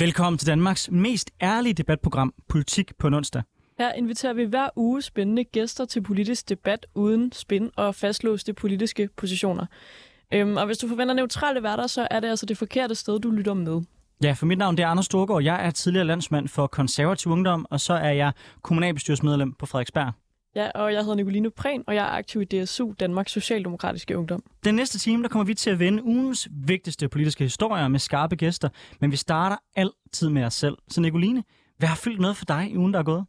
Velkommen til Danmarks mest ærlige debatprogram, Politik på onsdag. Her inviterer vi hver uge spændende gæster til politisk debat uden spin og fastlåste politiske positioner. Øhm, og hvis du forventer neutrale værter, så er det altså det forkerte sted, du lytter med. Ja, for mit navn det er Anders Storgård. Jeg er tidligere landsmand for konservativ ungdom, og så er jeg kommunalbestyrelsesmedlem på Frederiksberg. Ja, og jeg hedder Nicoline Prehn, og jeg er aktiv i DSU, Danmarks Socialdemokratiske Ungdom. Den næste time, der kommer vi til at vende ugens vigtigste politiske historier med skarpe gæster, men vi starter altid med os selv. Så Nicoline, hvad har fyldt noget for dig i ugen, der er gået?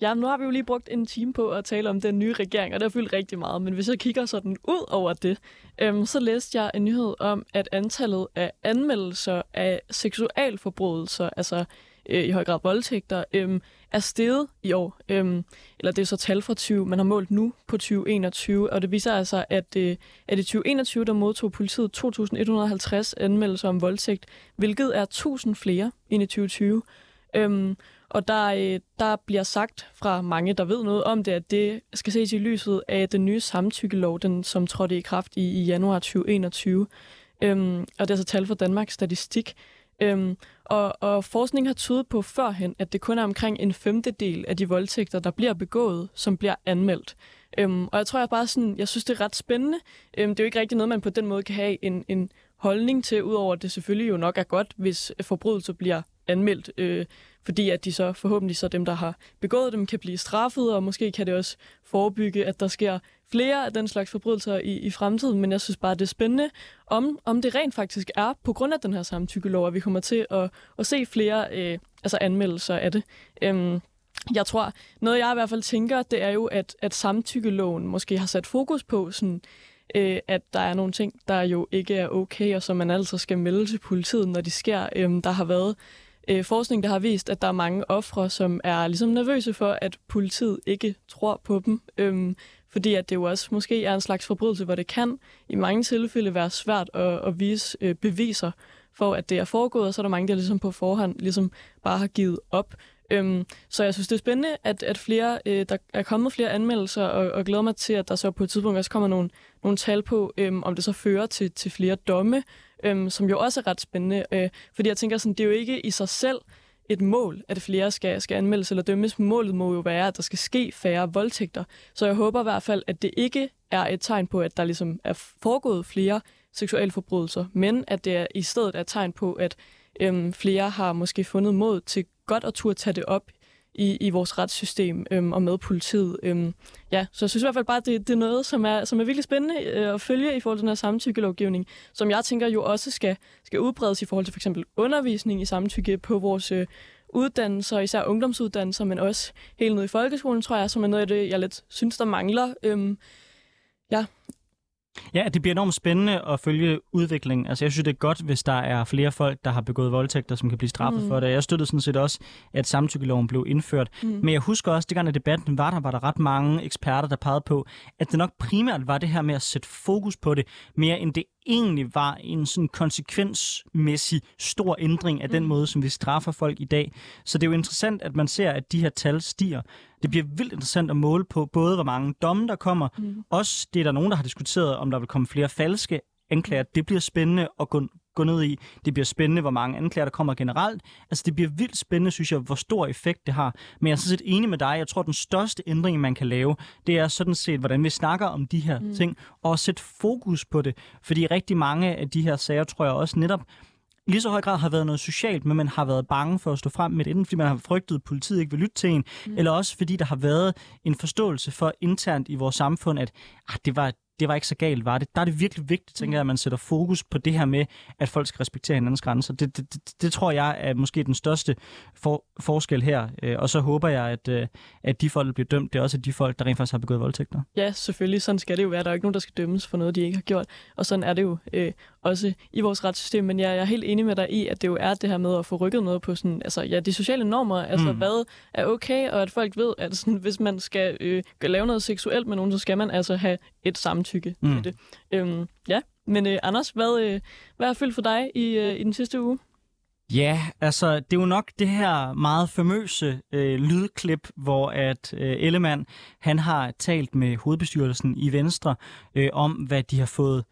Ja, nu har vi jo lige brugt en time på at tale om den nye regering, og det har fyldt rigtig meget. Men hvis jeg kigger sådan ud over det, øhm, så læste jeg en nyhed om, at antallet af anmeldelser af seksualforbrydelser, altså øh, i høj grad voldtægter, øh, er steget i år. Øhm, eller det er så tal fra 20, man har målt nu på 2021, og det viser altså, at, øh, at i 2021, der modtog politiet 2.150 anmeldelser om voldtægt, hvilket er 1.000 flere end i 2020. Øhm, og der, øh, der bliver sagt fra mange, der ved noget om det, at det skal ses i lyset af den nye samtykkelov, den, som trådte i kraft i, i januar 2021. Øhm, og det er altså tal fra Danmarks Statistik. Øhm, og, og forskning har tydet på førhen, at det kun er omkring en femtedel af de voldtægter, der bliver begået, som bliver anmeldt. Øhm, og jeg tror jeg bare sådan, jeg synes det er ret spændende. Øhm, det er jo ikke rigtig noget, man på den måde kan have en, en holdning til, udover at det selvfølgelig jo nok er godt, hvis forbrydelser bliver anmeldt, øh, fordi at de så forhåbentlig så dem, der har begået dem, kan blive straffet, og måske kan det også forebygge, at der sker flere af den slags forbrydelser i, i fremtiden, men jeg synes bare, det er spændende, om, om det rent faktisk er på grund af den her samtykkelov, at vi kommer til at, at se flere øh, altså anmeldelser af det. Øhm, jeg tror, noget jeg i hvert fald tænker, det er jo, at, at samtykkeloven måske har sat fokus på sådan, øh, at der er nogle ting, der jo ikke er okay, og som man altså skal melde til politiet, når de sker. Øhm, der har været øh, forskning, der har vist, at der er mange ofre, som er ligesom nervøse for, at politiet ikke tror på dem. Øhm, fordi at det jo også måske er en slags forbrydelse, hvor det kan i mange tilfælde være svært at, at vise øh, beviser for, at det er foregået, og så er der mange, der ligesom på forhånd ligesom bare har givet op. Øhm, så jeg synes, det er spændende, at, at flere, øh, der er kommet flere anmeldelser, og, og glæder mig til, at der så på et tidspunkt også kommer nogle, nogle tal på, øhm, om det så fører til, til flere domme, øhm, som jo også er ret spændende. Øh, fordi jeg tænker sådan, det er jo ikke i sig selv et mål, at flere skal, skal anmeldes eller dømmes. Målet må jo være, at der skal ske færre voldtægter. Så jeg håber i hvert fald, at det ikke er et tegn på, at der ligesom er foregået flere seksuelle forbrydelser, men at det er i stedet er et tegn på, at øhm, flere har måske fundet mod til godt at turde tage det op i, i vores retssystem øhm, og med politiet. Øhm, ja, så jeg synes i hvert fald bare, at det, det er noget, som er, som er virkelig spændende øh, at følge i forhold til den her samtykkelovgivning, som jeg tænker jo også skal, skal udbredes i forhold til for eksempel undervisning i samtykke på vores øh, uddannelser, især ungdomsuddannelser, men også helt ned i folkeskolen, tror jeg, som er noget af det, jeg lidt synes, der mangler. Øhm, ja, Ja, det bliver enormt spændende at følge udviklingen. Altså, jeg synes, det er godt, hvis der er flere folk, der har begået voldtægter, som kan blive straffet mm. for det. Jeg støttede sådan set også, at samtykkeloven blev indført. Mm. Men jeg husker også, det gang, at debatten var der, var der ret mange eksperter, der pegede på, at det nok primært var det her med at sætte fokus på det, mere end det egentlig var en sådan konsekvensmæssig stor ændring af den mm. måde, som vi straffer folk i dag. Så det er jo interessant, at man ser, at de her tal stiger. Det bliver vildt interessant at måle på både, hvor mange domme der kommer. Mm. Også det er der nogen, der har diskuteret, om der vil komme flere falske anklager. Det bliver spændende at gå, gå ned i. Det bliver spændende, hvor mange anklager der kommer generelt. Altså, det bliver vildt spændende, synes jeg, hvor stor effekt det har. Men jeg er sådan set enig med dig. Jeg tror, den største ændring, man kan lave, det er sådan set, hvordan vi snakker om de her mm. ting, og sætte fokus på det. Fordi rigtig mange af de her sager, tror jeg også netop, lige så høj grad har været noget socialt, men man har været bange for at stå frem med det, enten fordi man har frygtet, at politiet ikke vil lytte til en, mm. eller også fordi der har været en forståelse for internt i vores samfund, at ah, det var det var ikke så galt, var det? Der er det virkelig vigtigt, tænker jeg, at man sætter fokus på det her med, at folk skal respektere hinandens grænser. Det, det, det, det tror jeg er måske den største for, forskel her. Øh, og så håber jeg, at, øh, at de folk, der bliver dømt, det er også de folk, der rent faktisk har begået voldtægter. Ja, selvfølgelig. Sådan skal det jo være. Der er jo ikke nogen, der skal dømmes for noget, de ikke har gjort. Og sådan er det jo øh, også i vores retssystem. Men jeg, jeg er helt enig med dig i, at det jo er det her med at få rykket noget på sådan, altså, ja, de sociale normer. Altså, mm. hvad er okay, og at folk ved, at sådan, hvis man skal øh, lave noget seksuelt med nogen, så skal man altså have et samtykke mm. til det. Øhm, ja, men øh, Anders, hvad, øh, hvad har fyldt for dig i, øh, i den sidste uge? Ja, altså det er jo nok det her meget famøse øh, lydklip, hvor at øh, Ellemann han har talt med hovedbestyrelsen i Venstre øh, om, hvad de har fået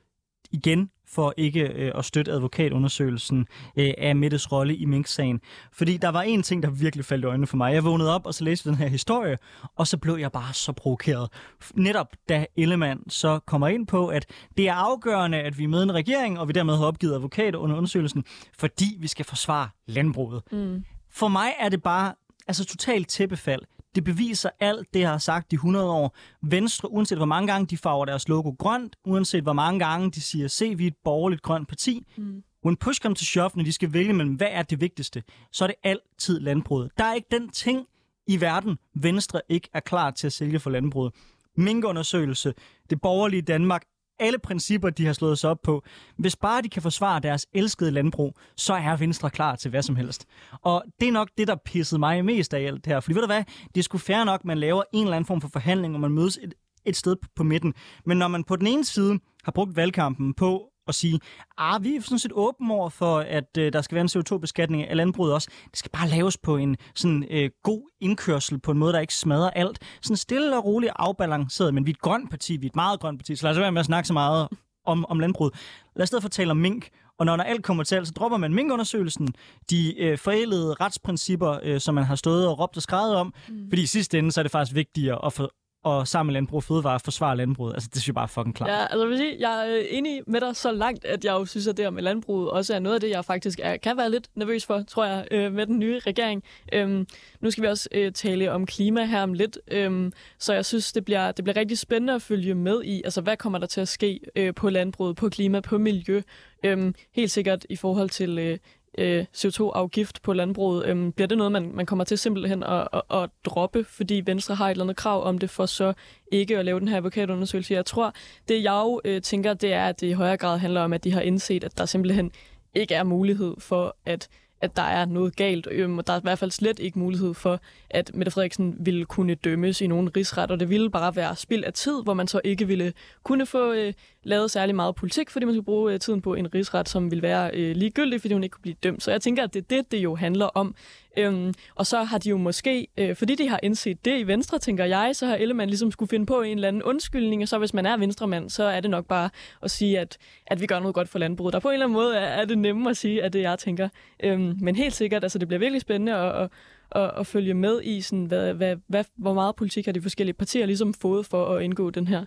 igen for ikke øh, at støtte advokatundersøgelsen øh, af Mettes rolle i Mink-sagen. Fordi der var en ting, der virkelig faldt i øjnene for mig. Jeg vågnede op, og så læste den her historie, og så blev jeg bare så provokeret. Netop da Ellemann så kommer ind på, at det er afgørende, at vi er med en regering, og vi dermed har opgivet advokat under undersøgelsen, fordi vi skal forsvare landbruget. Mm. For mig er det bare altså totalt tæppefald. Det beviser alt det, jeg har sagt i 100 år. Venstre, uanset hvor mange gange de farver deres logo grønt, uanset hvor mange gange de siger, se, vi er et borgerligt grønt parti. Mm. When push comes to shove, når de skal vælge mellem, hvad er det vigtigste, så er det altid landbruget. Der er ikke den ting i verden, Venstre ikke er klar til at sælge for landbruget. Minkundersøgelse, det borgerlige Danmark, alle principper, de har slået sig op på. Hvis bare de kan forsvare deres elskede landbrug, så er Venstre klar til hvad som helst. Og det er nok det, der pissede mig mest af alt her. Fordi ved du hvad, det skulle fair nok, at man laver en eller anden form for forhandling, og man mødes et, et sted på midten. Men når man på den ene side har brugt valgkampen på at sige, ah, vi er sådan set åbne over for, at øh, der skal være en CO2-beskatning af landbruget også. Det skal bare laves på en sådan øh, god indkørsel, på en måde, der ikke smadrer alt. Sådan stille og roligt afbalanceret, men vi er et grønt parti, vi er et meget grønt parti, så lad os være med at snakke så meget om, om landbruget. Lad os stedet for tale om mink, og når, når alt kommer til alt, så dropper man minkundersøgelsen, de øh, forældede retsprincipper, øh, som man har stået og råbt og skrevet om, mm. fordi i sidste ende, så er det faktisk vigtigere at få, og sammen med Landbrug og Fødevare forsvare landbruget. Altså, det synes jeg bare er fucking klart. Ja, altså, vil sige, jeg er enig med dig så langt, at jeg jo synes, at det her med landbruget også er noget af det, jeg faktisk er, kan være lidt nervøs for, tror jeg, øh, med den nye regering. Øhm, nu skal vi også øh, tale om klima her om lidt, øhm, så jeg synes, det bliver, det bliver rigtig spændende at følge med i, altså hvad kommer der til at ske øh, på landbruget, på klima, på miljø, øhm, helt sikkert i forhold til øh, øh, CO2-afgift på landbruget. Øhm, bliver det noget, man, man kommer til simpelthen at, at, at droppe, fordi Venstre har et eller andet krav om det, for så ikke at lave den her advokatundersøgelse? Jeg tror, det jeg jo øh, tænker, det er, at det i højere grad handler om, at de har indset, at der simpelthen ikke er mulighed for, at at der er noget galt, øhm, og der er i hvert fald slet ikke mulighed for, at Mette Frederiksen ville kunne dømmes i nogen rigsret, og det ville bare være spild af tid, hvor man så ikke ville kunne få øh, lavet særlig meget politik, fordi man skulle bruge øh, tiden på en rigsret, som ville være øh, ligegyldig, fordi hun ikke kunne blive dømt. Så jeg tænker, at det er det, det jo handler om. Øhm, og så har de jo måske, øh, fordi de har indset det i Venstre, tænker jeg, så har Ellemann ligesom skulle finde på en eller anden undskyldning, og så hvis man er venstremand, så er det nok bare at sige, at, at vi gør noget godt for landbruget. Der på en eller anden måde er, er det nemmere at sige, at det jeg tænker. Øhm, men helt sikkert, altså det bliver virkelig spændende at, at, at, at følge med i, sådan, hvad, hvad, hvad, hvor meget politik har de forskellige partier ligesom fået for at indgå den her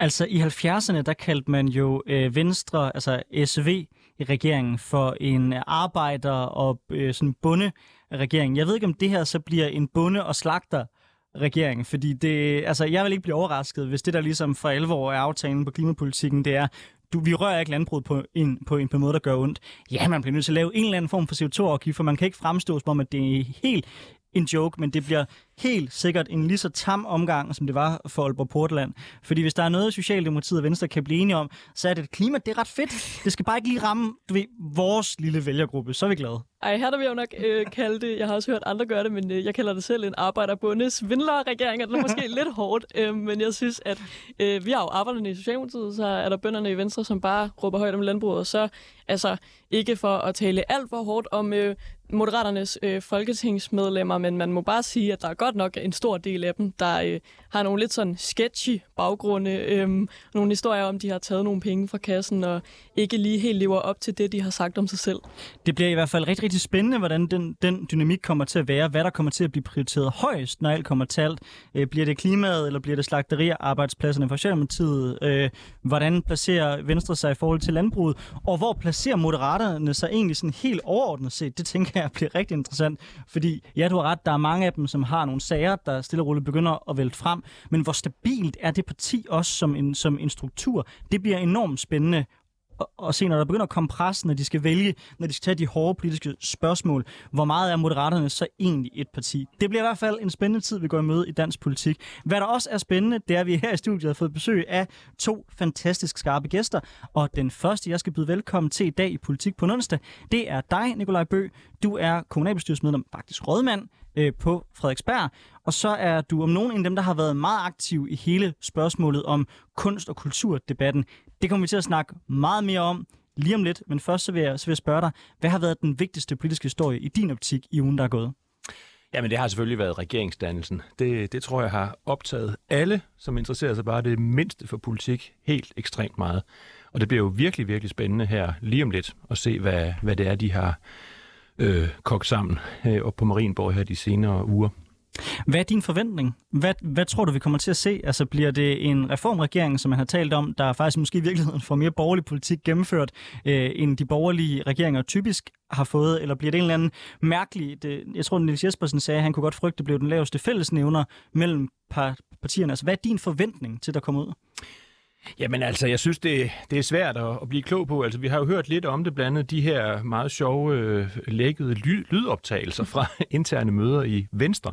Altså i 70'erne, der kaldte man jo øh, Venstre, altså SV i regeringen, for en arbejder- og øh, sådan bunde regering. Jeg ved ikke, om det her så bliver en bonde- og slagter regering, fordi det, altså, jeg vil ikke blive overrasket, hvis det der ligesom for 11 år er aftalen på klimapolitikken, det er, du, vi rører ikke landbruget på en, på en, på en måde, der gør ondt. Ja, man bliver nødt til at lave en eller anden form for CO2-afgift, for man kan ikke fremstå som om, at det er helt en joke, men det bliver helt sikkert en lige så tam omgang, som det var for Aalborg Portland. Fordi hvis der er noget, Socialdemokratiet og Venstre kan blive enige om, så er det, at klima det er ret fedt. Det skal bare ikke lige ramme du ved, vores lille vælgergruppe. Så er vi glade. Ej, her der vil jeg jo nok øh, kalde det, jeg har også hørt andre gøre det, men øh, jeg kalder det selv en arbejderbundes svindlerregering. Det er måske lidt hårdt, øh, men jeg synes, at øh, vi har jo arbejderne i Socialdemokratiet, så er der bønderne i Venstre, som bare råber højt om landbruget, og så altså ikke for at tale alt for hårdt om øh, Moderaternes øh, folketingsmedlemmer, men man må bare sige, at der er godt nok en stor del af dem, der øh, har nogle lidt sådan sketchy baggrunde. Øh, nogle historier om, de har taget nogle penge fra kassen og ikke lige helt lever op til det, de har sagt om sig selv. Det bliver i hvert fald rigtig, rigtig spændende, hvordan den, den dynamik kommer til at være. Hvad der kommer til at blive prioriteret højst, når alt kommer til alt. Øh, bliver det klimaet, eller bliver det slagterier, arbejdspladserne for Socialdemokratiet? Øh, hvordan placerer Venstre sig i forhold til landbruget? Og hvor placerer Moderaterne sig egentlig sådan helt overordnet set? Det tænker her bliver rigtig interessant, fordi ja, du har ret, der er mange af dem, som har nogle sager, der stille og roligt begynder at vælte frem, men hvor stabilt er det parti også som en, som en struktur? Det bliver enormt spændende at se, når der begynder at komme pres, når de skal vælge, når de skal tage de hårde politiske spørgsmål, hvor meget er Moderaterne så egentlig et parti? Det bliver i hvert fald en spændende tid, vi går i møde i dansk politik. Hvad der også er spændende, det er, at vi her i studiet har fået besøg af to fantastisk skarpe gæster, og den første, jeg skal byde velkommen til i dag i Politik på onsdag, det er dig, Nikolaj Bø. Du er kommunalbestyrelsesmedlem, faktisk rådmand, øh, på Frederiksberg. Og så er du om nogen en af dem, der har været meget aktiv i hele spørgsmålet om kunst- og kulturdebatten. Det kommer vi til at snakke meget mere om lige om lidt, men først så vil jeg, så vil jeg spørge dig, hvad har været den vigtigste politiske historie i din optik i ugen, der er gået? Jamen, det har selvfølgelig været regeringsdannelsen. Det, det tror jeg har optaget alle, som interesserer sig bare det mindste for politik, helt ekstremt meget. Og det bliver jo virkelig, virkelig spændende her lige om lidt at se, hvad, hvad det er, de har øh, kogt sammen øh, op på Marienborg her de senere uger. Hvad er din forventning? Hvad, hvad tror du, vi kommer til at se? Altså bliver det en reformregering, som man har talt om, der faktisk måske i virkeligheden får mere borgerlig politik gennemført, øh, end de borgerlige regeringer typisk har fået? Eller bliver det en eller anden mærkelig... Det, jeg tror, Niels Jespersen sagde, at han kunne godt frygte, at det blev den laveste fællesnævner mellem par, partierne. Altså hvad er din forventning til, der kommer ud? Jamen altså, jeg synes, det, det er svært at, at blive klog på. Altså, vi har jo hørt lidt om det, blandt andet de her meget sjove øh, lækkede ly, lydoptagelser fra interne møder i Venstre.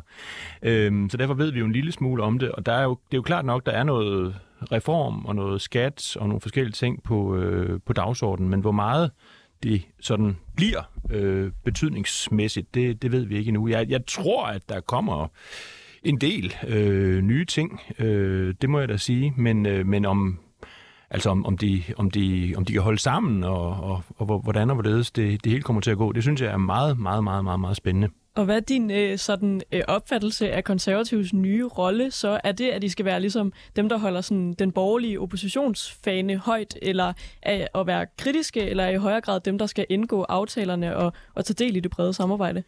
Øhm, så derfor ved vi jo en lille smule om det, og der er jo, det er jo klart nok, der er noget reform og noget skat og nogle forskellige ting på, øh, på dagsordenen, men hvor meget det sådan bliver øh, betydningsmæssigt, det, det ved vi ikke endnu. Jeg, jeg tror, at der kommer en del øh, nye ting, øh, det må jeg da sige, men, øh, men om, altså om, om, de, om, de, om de kan holde sammen, og, og, og hvordan og hvorledes det, det hele kommer til at gå, det synes jeg er meget, meget, meget, meget, meget spændende. Og hvad er din øh, sådan, øh, opfattelse af konservativs nye rolle? Så er det, at de skal være ligesom dem, der holder sådan, den borgerlige oppositionsfane højt, eller at, at være kritiske, eller i højere grad dem, der skal indgå aftalerne og, og tage del i det brede samarbejde?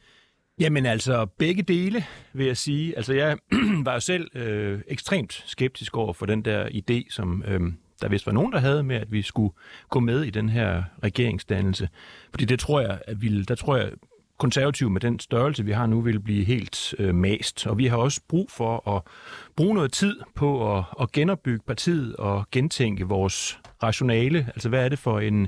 Jamen altså, begge dele, vil jeg sige. Altså, jeg var jo selv øh, ekstremt skeptisk over for den der idé, som øh, der vist var nogen, der havde med, at vi skulle gå med i den her regeringsdannelse. Fordi det tror jeg, at vi, der tror jeg, konservative med den størrelse, vi har nu, vil blive helt øh, mast. Og vi har også brug for at bruge noget tid på at, at genopbygge partiet og gentænke vores rationale. Altså, hvad er det for en,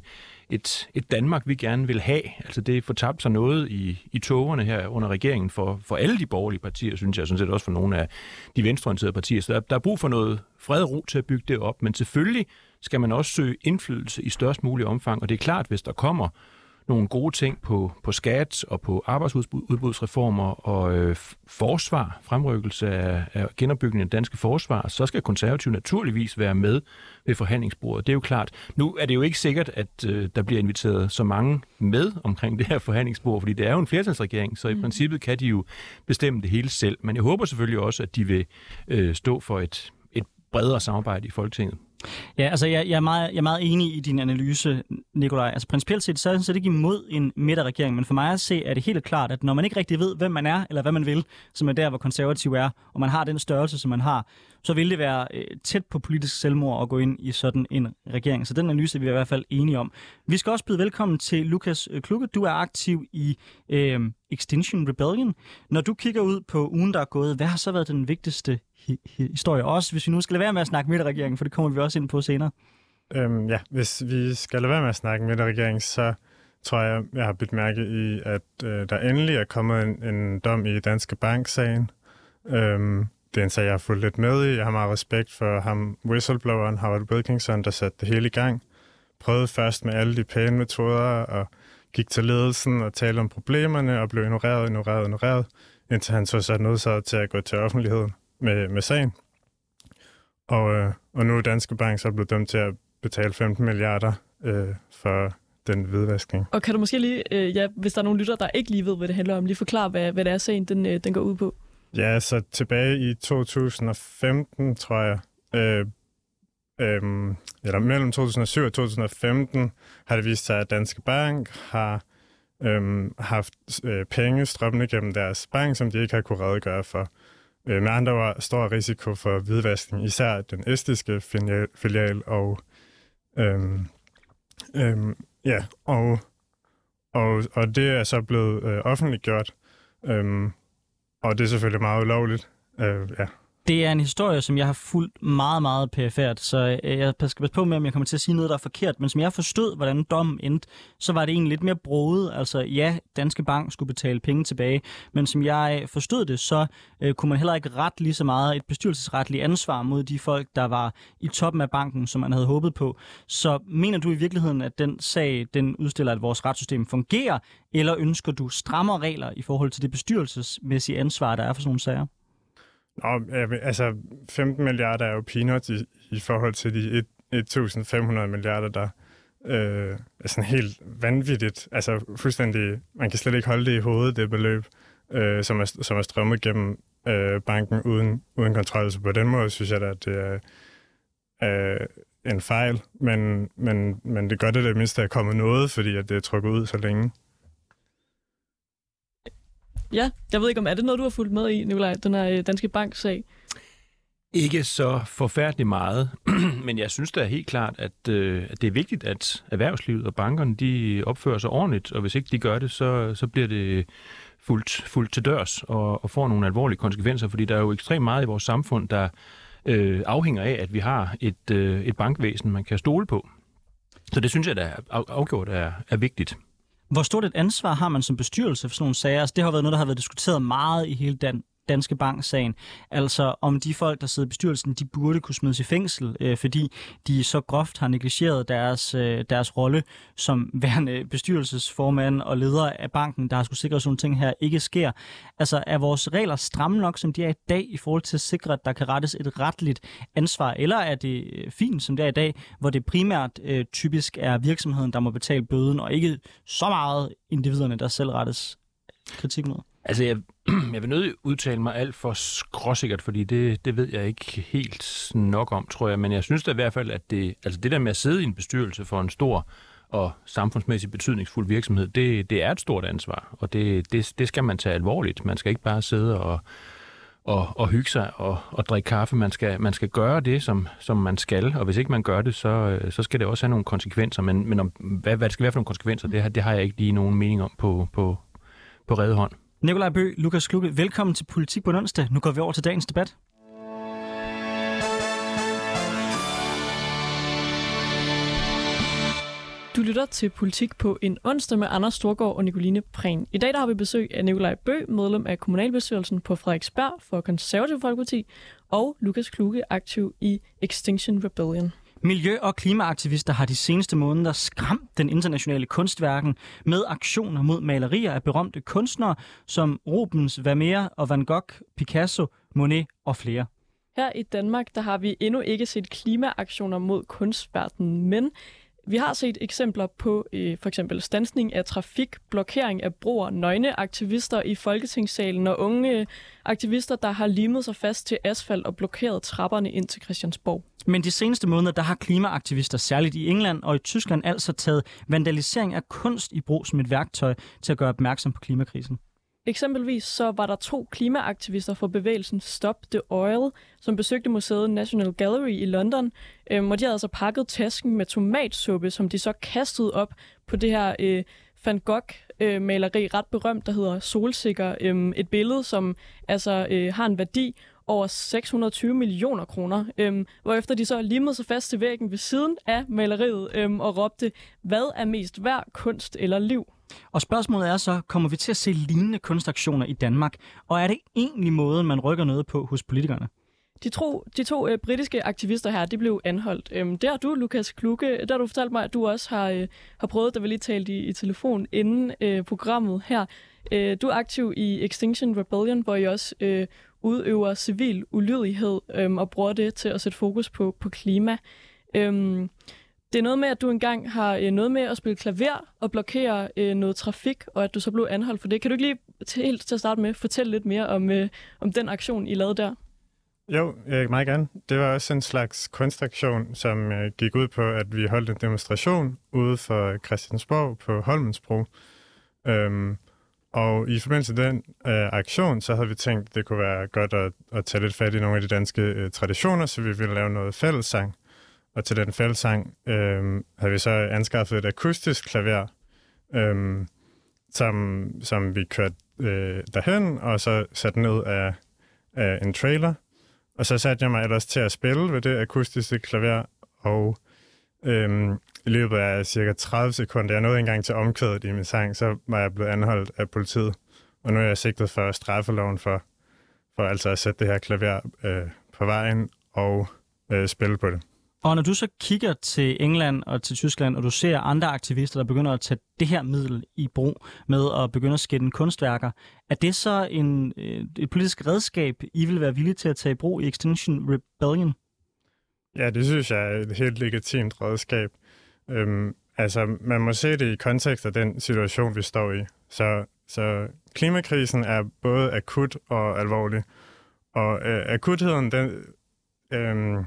et, et Danmark, vi gerne vil have. Altså det fortabte sig noget i, i togerne her under regeringen for, for alle de borgerlige partier, synes jeg, sådan set også for nogle af de venstreorienterede partier. Så der, der er brug for noget fred og ro til at bygge det op, men selvfølgelig skal man også søge indflydelse i størst mulig omfang, og det er klart, hvis der kommer nogle gode ting på, på skat og på arbejdsudbudsreformer og øh, forsvar, fremrykkelse af, af genopbygningen af danske forsvar, så skal konservative naturligvis være med ved forhandlingsbordet. Det er jo klart. Nu er det jo ikke sikkert, at øh, der bliver inviteret så mange med omkring det her forhandlingsbord, fordi det er jo en flertalsregering, så i mm. princippet kan de jo bestemme det hele selv. Men jeg håber selvfølgelig også, at de vil øh, stå for et, et bredere samarbejde i Folketinget. Ja, altså jeg, jeg, er meget, jeg er meget enig i din analyse, Nikolaj. Altså principielt set, så er det ikke imod en midterregering, men for mig at se, er det helt klart, at når man ikke rigtig ved, hvem man er, eller hvad man vil, som er der, hvor konservativ er, og man har den størrelse, som man har, så vil det være øh, tæt på politisk selvmord at gå ind i sådan en regering. Så den analyse er vi i hvert fald enige om. Vi skal også byde velkommen til Lukas øh, Klukke. Du er aktiv i øh, Extinction Rebellion. Når du kigger ud på ugen, der er gået, hvad har så været den vigtigste historie. Også hvis vi nu skal lade være med at snakke midterregering, for det kommer vi også ind på senere. Øhm, ja, hvis vi skal lade være med at snakke midterregering, så tror jeg, jeg har bidt mærke i, at øh, der endelig er kommet en, en dom i Danske Bank-sagen. Øhm, det er en sag, jeg har fulgt lidt med i. Jeg har meget respekt for ham, whistlebloweren Howard Wilkinson, der satte det hele i gang. Prøvede først med alle de pæne metoder og gik til ledelsen og talte om problemerne og blev ignoreret, ignoreret, ignoreret, indtil han så satte nødsaget til at gå til offentligheden med, med sagen. Og, øh, og nu er Danske Bank så blevet dømt til at betale 15 milliarder øh, for den hvidvaskning. Og kan du måske lige, øh, ja, hvis der er nogle lytter, der ikke lige ved, hvad det handler om, lige forklare, hvad, hvad det er, sagen den, øh, den går ud på? Ja, så tilbage i 2015, tror jeg, øh, øh, eller mellem 2007 og 2015, har det vist sig, at Danske Bank har øh, haft øh, penge strømmende gennem deres bank, som de ikke har kunne redegøre for. Øh, med andre ord stor risiko for hvidvaskning, især den estiske filial, og, øhm, øhm, ja, og, og, og det er så blevet øh, offentliggjort, øhm, og det er selvfølgelig meget ulovligt. Øh, ja. Det er en historie, som jeg har fulgt meget, meget perifært, så øh, jeg skal passe på med, om jeg kommer til at sige noget, der er forkert. Men som jeg forstod, hvordan dommen endte, så var det egentlig lidt mere broet. Altså ja, Danske Bank skulle betale penge tilbage, men som jeg forstod det, så øh, kunne man heller ikke ret lige så meget et bestyrelsesretligt ansvar mod de folk, der var i toppen af banken, som man havde håbet på. Så mener du i virkeligheden, at den sag, den udstiller, at vores retssystem fungerer, eller ønsker du strammere regler i forhold til det bestyrelsesmæssige ansvar, der er for sådan nogle sager? Nå, altså 15 milliarder er jo peanuts i, i forhold til de 1.500 milliarder, der øh, er sådan helt vanvittigt. Altså fuldstændig, man kan slet ikke holde det i hovedet, det beløb, øh, som, er, som er strømmet gennem øh, banken uden, uden kontrol. Så på den måde synes jeg at det er, øh, en fejl, men, men, men det gør det det mindste er kommet noget, fordi at det er trukket ud så længe. Ja, jeg ved ikke, om er det noget, du har fulgt med i, Nikolaj, den her øh, Danske Bank-sag? Ikke så forfærdeligt meget, men jeg synes da helt klart, at, øh, at det er vigtigt, at erhvervslivet og bankerne de opfører sig ordentligt, og hvis ikke de gør det, så, så bliver det fuldt, fuldt til dørs og, og får nogle alvorlige konsekvenser, fordi der er jo ekstremt meget i vores samfund, der øh, afhænger af, at vi har et, øh, et bankvæsen, man kan stole på. Så det synes jeg, da er afgjort er, er vigtigt. Hvor stort et ansvar har man som bestyrelse for sådan nogle sager? Altså, det har været noget, der har været diskuteret meget i hele Dan Danske Bank-sagen. Altså om de folk, der sidder i bestyrelsen, de burde kunne smides i fængsel, øh, fordi de så groft har negligeret deres, øh, deres rolle som værende bestyrelsesformand og leder af banken, der har skulle sikre, at sådan ting her ikke sker. Altså er vores regler stramme nok, som de er i dag, i forhold til at sikre, at der kan rettes et retligt ansvar, eller er det øh, fint, som det er i dag, hvor det primært øh, typisk er virksomheden, der må betale bøden, og ikke så meget individerne, der selv rettes kritik mod? Altså, jeg, jeg vil nødig udtale mig alt for skråsikkert, fordi det, det ved jeg ikke helt nok om, tror jeg. Men jeg synes da i hvert fald, at det, altså det der med at sidde i en bestyrelse for en stor og samfundsmæssigt betydningsfuld virksomhed, det, det er et stort ansvar, og det, det, det skal man tage alvorligt. Man skal ikke bare sidde og, og, og hygge sig og, og drikke kaffe. Man skal, man skal gøre det, som, som man skal, og hvis ikke man gør det, så, øh, så skal det også have nogle konsekvenser. Men, men om, hvad, hvad det skal være for nogle konsekvenser, det, det har jeg ikke lige nogen mening om på, på, på redde hånd. Nikolaj Bø, Lukas Kluge, velkommen til Politik på onsdag. Nu går vi over til dagens debat. Du lytter til Politik på en onsdag med Anders Storgård og Nicoline Prehn. I dag der har vi besøg af Nikolaj Bø, medlem af kommunalbestyrelsen på Frederiksberg for Konservativ Folkeparti, og Lukas Kluge, aktiv i Extinction Rebellion. Miljø- og klimaaktivister har de seneste måneder skræmt den internationale kunstverken med aktioner mod malerier af berømte kunstnere som Rubens, Vermeer og Van Gogh, Picasso, Monet og flere. Her i Danmark der har vi endnu ikke set klimaaktioner mod kunstverdenen, men vi har set eksempler på øh, for eksempel stansning af trafik, blokering af broer, nøgne aktivister i Folketingssalen og unge aktivister, der har limet sig fast til asfalt og blokeret trapperne ind til Christiansborg. Men de seneste måneder, der har klimaaktivister, særligt i England og i Tyskland, altså taget vandalisering af kunst i brug som et værktøj til at gøre opmærksom på klimakrisen. Eksempelvis så var der to klimaaktivister fra bevægelsen Stop the Oil, som besøgte museet National Gallery i London, øhm, og de havde altså pakket tasken med tomatsuppe, som de så kastede op på det her øh, Van Gogh-maleri, øh, ret berømt, der hedder Solsikker. Øh, et billede, som altså øh, har en værdi over 620 millioner kroner, øhm, hvorefter de så limede sig fast til væggen ved siden af maleriet øhm, og råbte, hvad er mest værd, kunst eller liv? Og spørgsmålet er så, kommer vi til at se lignende kunstaktioner i Danmark? Og er det egentlig måden, man rykker noget på hos politikerne? De, tro, de to øh, britiske aktivister her, de blev anholdt. Øhm, der du, Lukas Kluge, der har du fortalt mig, at du også har, øh, har prøvet, da vi lige talte i, i telefon inden øh, programmet her. Øh, du er aktiv i Extinction Rebellion, hvor I også øh, udøver civil ulydighed øh, og bruger det til at sætte fokus på, på klima. Øh, det er noget med, at du engang har øh, noget med at spille klaver og blokere øh, noget trafik, og at du så blev anholdt for det. Kan du ikke lige til, helt til at starte med fortælle lidt mere om, øh, om den aktion, I lavede der? Jo, jeg meget gerne. Det var også en slags kunstaktion, som øh, gik ud på, at vi holdt en demonstration ude for Christiansborg på Holmensbro. Øhm, og i forbindelse med den øh, aktion, så havde vi tænkt, at det kunne være godt at, at tage lidt fat i nogle af de danske øh, traditioner, så vi ville lave noget fællessang. Og til den fællessang øh, havde vi så anskaffet et akustisk klaver, øh, som, som vi kørte øh, derhen, og så sat ned af, af en trailer. Og så satte jeg mig ellers til at spille ved det akustiske klaver, og øh, i løbet af cirka 30 sekunder, jeg nåede ikke engang til omkvædet i min sang, så var jeg blevet anholdt af politiet. Og nu er jeg sigtet for straffeloven for, for altså at sætte det her klaver øh, på vejen og øh, spille på det. Og når du så kigger til England og til Tyskland, og du ser andre aktivister, der begynder at tage det her middel i brug med at begynde at skænde kunstværker, er det så en, øh, et politisk redskab, I vil være villige til at tage i brug i Extinction Rebellion? Ja, det synes jeg er et helt legitimt redskab. Øhm, altså, man må se det i kontekst af den situation, vi står i. Så, så klimakrisen er både akut og alvorlig. Og øh, akutheden, den øh,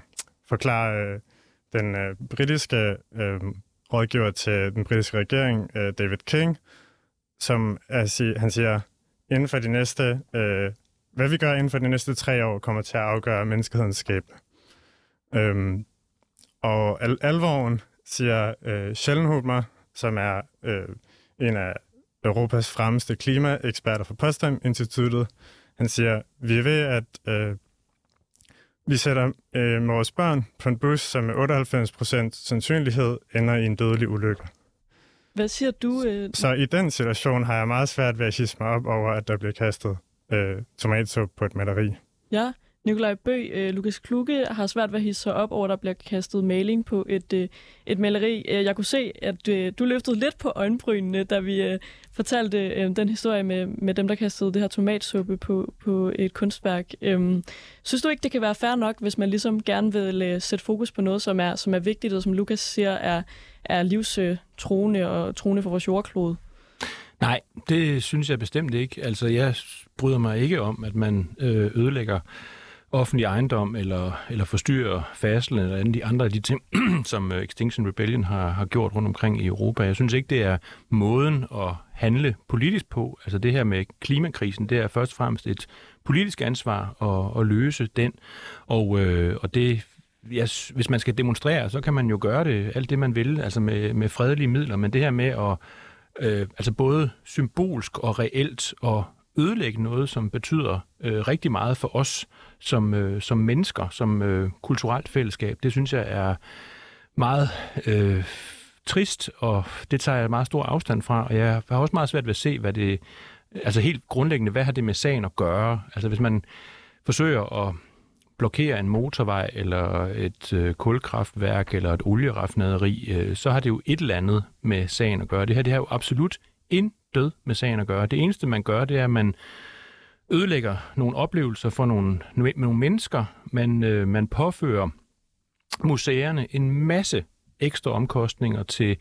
forklare øh, den øh, britiske øh, rådgiver til den britiske regering, øh, David King, som er, han siger, inden for de næste, øh, hvad vi gør inden for de næste tre år, kommer til at afgøre menneskehedens skæbne. Øhm, og al- alvoren, siger øh, Schellenhuber, som er øh, en af Europas fremmeste klimaeksperter fra Potsdam-instituttet, han siger, vi er ved at øh, vi sætter øh, vores børn på en bus, som med 98% sandsynlighed ender i en dødelig ulykke. Hvad siger du? Øh... Så i den situation har jeg meget svært ved at hisse mig op over, at der bliver kastet øh, tomatsuppe på et maleri. Ja, Nikolaj Bø, øh, Lukas Kluge har svært ved at hisse sig op over, at der bliver kastet maling på et, øh, et maleri. Øh, jeg kunne se, at øh, du løftede lidt på øjenbrynene, da vi øh, fortalte øh, den historie med, med dem, der kastede det her tomatsuppe på, på et kunstværk. Øh, synes du ikke, det kan være fair nok, hvis man ligesom gerne vil øh, sætte fokus på noget, som er, som er vigtigt, og som Lukas siger, er, er livstruende øh, og troende for vores jordklode? Nej, det synes jeg bestemt ikke. Altså, jeg bryder mig ikke om, at man øh, ødelægger offentlig ejendom eller, eller forstyrre fasel eller andre, de andre af de ting, som øh, Extinction Rebellion har, har gjort rundt omkring i Europa. Jeg synes ikke, det er måden at handle politisk på. Altså det her med klimakrisen, det er først og fremmest et politisk ansvar at, at løse den. Og, øh, og det ja, hvis man skal demonstrere, så kan man jo gøre det alt det, man vil, altså med, med fredelige midler, men det her med at øh, altså både symbolsk og reelt og ødelægge noget, som betyder øh, rigtig meget for os som, øh, som mennesker, som øh, kulturelt fællesskab. Det synes jeg er meget øh, trist, og det tager jeg meget stor afstand fra. Og jeg har også meget svært ved at se, hvad det... Altså helt grundlæggende, hvad har det med sagen at gøre? Altså hvis man forsøger at blokere en motorvej, eller et øh, kulkraftværk, eller et olieraffinaderi, øh, så har det jo et eller andet med sagen at gøre. Det her det har jo absolut død med sagen at gøre. Det eneste, man gør, det er, at man ødelægger nogle oplevelser for nogle, nogle mennesker. Man, øh, man påfører museerne en masse ekstra omkostninger til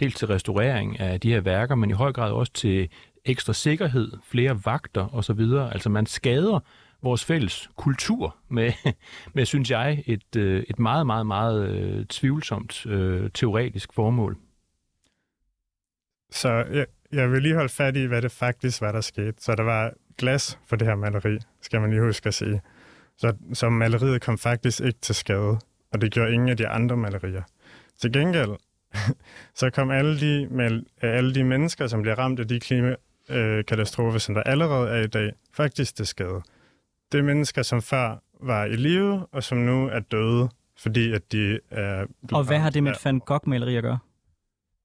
dels til restaurering af de her værker, men i høj grad også til ekstra sikkerhed, flere vagter osv. Altså man skader vores fælles kultur med, med synes jeg, et, øh, et meget, meget, meget øh, tvivlsomt øh, teoretisk formål. Så jeg, jeg vil lige holde fat i, hvad det faktisk var, der skete. Så der var glas for det her maleri, skal man lige huske at sige. Så, så maleriet kom faktisk ikke til skade, og det gjorde ingen af de andre malerier. Til gengæld, så kom alle de, med, alle de mennesker, som bliver ramt af de klimakatastrofer, som der allerede er i dag, faktisk til skade. Det er mennesker, som før var i live, og som nu er døde, fordi at de er... Og hvad har det med et Van Gogh-maleri at gøre?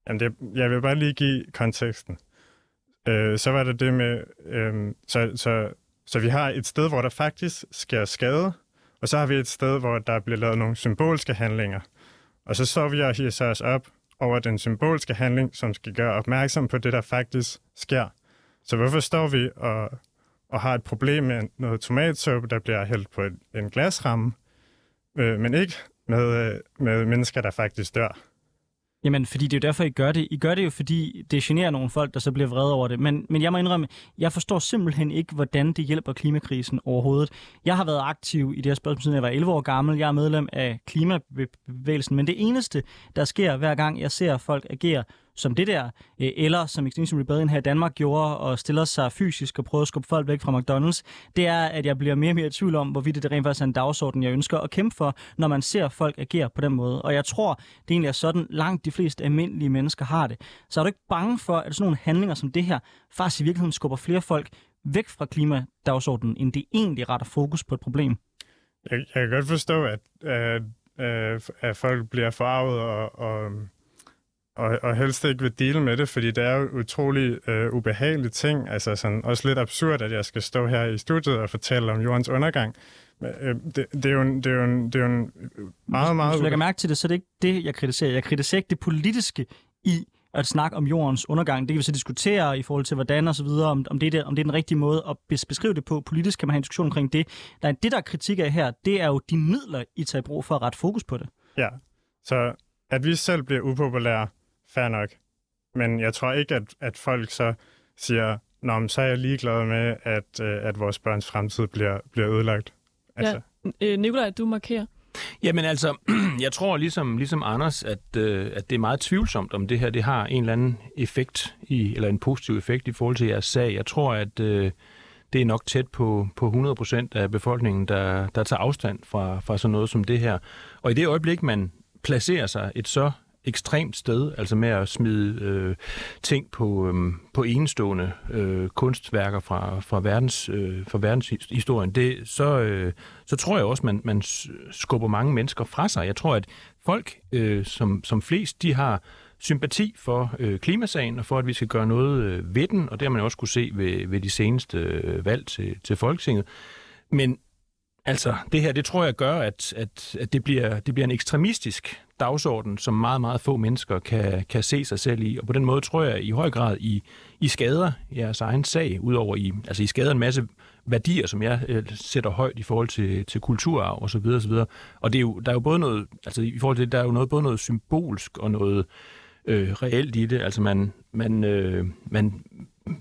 Jamen det, jeg vil bare lige give konteksten. Øh, så var det det med, øh, så, så, så vi har et sted, hvor der faktisk sker skade, og så har vi et sted, hvor der bliver lavet nogle symbolske handlinger. Og så står vi og hisser os op over den symbolske handling, som skal gøre opmærksom på det, der faktisk sker. Så hvorfor står vi og, og har et problem med noget tomatsuppe, der bliver hældt på et, en glasramme, øh, men ikke med, øh, med mennesker, der faktisk dør? Jamen, fordi det er jo derfor, I gør det. I gør det jo, fordi det generer nogle folk, der så bliver vrede over det. Men, men jeg må indrømme, jeg forstår simpelthen ikke, hvordan det hjælper klimakrisen overhovedet. Jeg har været aktiv i det her spørgsmål, siden jeg var 11 år gammel. Jeg er medlem af klimabevægelsen. Men det eneste, der sker hver gang, jeg ser folk agere som det der, øh, eller som Extinction Rebellion her i Danmark gjorde, og stiller sig fysisk og prøver at skubbe folk væk fra McDonald's, det er, at jeg bliver mere og mere i tvivl om, hvorvidt det rent faktisk er en dagsorden, jeg ønsker at kæmpe for, når man ser folk agere på den måde. Og jeg tror, det egentlig er sådan, langt de fleste almindelige mennesker har det. Så er du ikke bange for, at sådan nogle handlinger som det her, faktisk i virkeligheden skubber flere folk væk fra klimadagsordenen, end det egentlig retter fokus på et problem? Jeg, jeg kan godt forstå, at, at, at, at folk bliver forarvet og, og og, og helst ikke vil dele med det, fordi det er jo utrolig øh, ubehagelige ting. Altså sådan, også lidt absurd, at jeg skal stå her i studiet og fortælle om jordens undergang. Øh, det, det, er jo en, det, er jo en, det er jo en meget, meget... Hvis du lægger mærke til det, så er det ikke det, jeg kritiserer. Jeg kritiserer ikke det politiske i at snakke om jordens undergang. Det kan vi så diskutere i forhold til, hvordan og så videre, om, om, det, er, om det er den rigtige måde at beskrive det på. Politisk kan man have en diskussion omkring det. Nej, det, der er kritik af her, det er jo de midler, I tager i brug for at rette fokus på det. Ja, så at vi selv bliver upopulære, fair nok. Men jeg tror ikke, at, at folk så siger, Nå, men så er jeg ligeglad med, at, øh, at vores børns fremtid bliver, bliver ødelagt. Altså. Ja. Øh, Nikolaj, du markerer. Jamen altså, jeg tror ligesom, ligesom Anders, at, øh, at det er meget tvivlsomt, om det her det har en eller anden effekt, i, eller en positiv effekt i forhold til jeres sag. Jeg tror, at øh, det er nok tæt på, på 100% af befolkningen, der, der tager afstand fra, fra sådan noget som det her. Og i det øjeblik, man placerer sig et så ekstremt sted, altså med at smide øh, ting på, øh, på enestående øh, kunstværker fra, fra, verdens, øh, fra verdenshistorien, det, så, øh, så tror jeg også, man, man skubber mange mennesker fra sig. Jeg tror, at folk, øh, som, som flest, de har sympati for øh, klimasagen og for, at vi skal gøre noget øh, ved den, og det har man også kunne se ved, ved de seneste øh, valg til, til Folketinget. Men altså, det her, det tror jeg gør, at, at, at det, bliver, det bliver en ekstremistisk dagsorden, som meget, meget få mennesker kan, kan se sig selv i. Og på den måde tror jeg i høj grad, I, I skader jeres egen sag, udover I, altså I skader en masse værdier, som jeg øh, sætter højt i forhold til, til kulturarv og så videre, og så videre. Og det er jo, der er jo både noget, altså i forhold til det, der er jo noget, både noget symbolsk og noget øh, reelt i det. Altså man, man, øh, man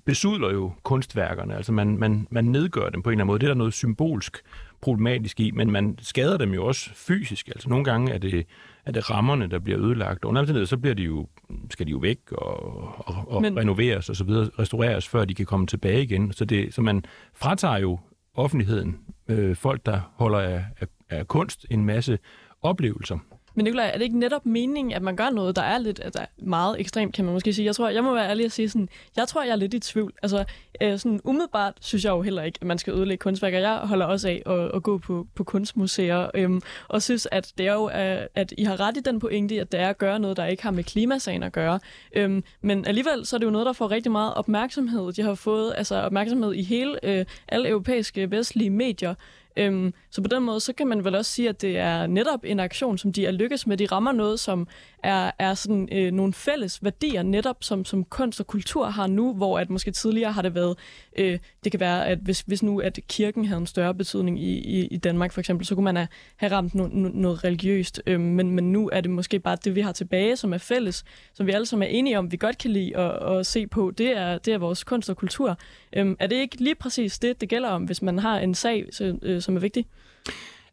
besudler jo kunstværkerne, altså man, man, man nedgør dem på en eller anden måde. Det er der noget symbolsk problematisk i, men man skader dem jo også fysisk. Altså nogle gange er det, er det rammerne, der bliver ødelagt. Under så bliver de jo, skal de jo væk og, og, og men... renoveres og så videre, restaureres, før de kan komme tilbage igen. Så, det, så man fratager jo offentligheden, øh, folk, der holder af, af, af kunst, en masse oplevelser. Men Nicolaj, er det ikke netop meningen, at man gør noget, der er lidt altså meget ekstremt, kan man måske sige? Jeg tror, jeg må være ærlig at sige sådan, jeg tror, jeg er lidt i tvivl. Altså, øh, sådan umiddelbart synes jeg jo heller ikke, at man skal ødelægge kunstværker. Jeg holder også af at, at gå på, på kunstmuseer, øhm, og synes, at det er jo, øh, at I har ret i den pointe, at det er at gøre noget, der ikke har med klimasagen at gøre. Øhm, men alligevel, så er det jo noget, der får rigtig meget opmærksomhed. De har fået altså, opmærksomhed i hele, øh, alle europæiske vestlige medier. Øhm, så på den måde, så kan man vel også sige, at det er netop en aktion, som de er lykkes med. De rammer noget, som er, er sådan øh, nogle fælles værdier, netop som, som kunst og kultur har nu, hvor at måske tidligere har det været, øh, det kan være, at hvis, hvis nu at kirken havde en større betydning i, i, i Danmark for eksempel, så kunne man have, have ramt no, no, noget religiøst. Øh, men, men nu er det måske bare det, vi har tilbage, som er fælles, som vi alle sammen er enige om, vi godt kan lide at, at se på, det er, det er vores kunst og kultur. Øh, er det ikke lige præcis det, det gælder om, hvis man har en sag, så, øh, som er vigtig?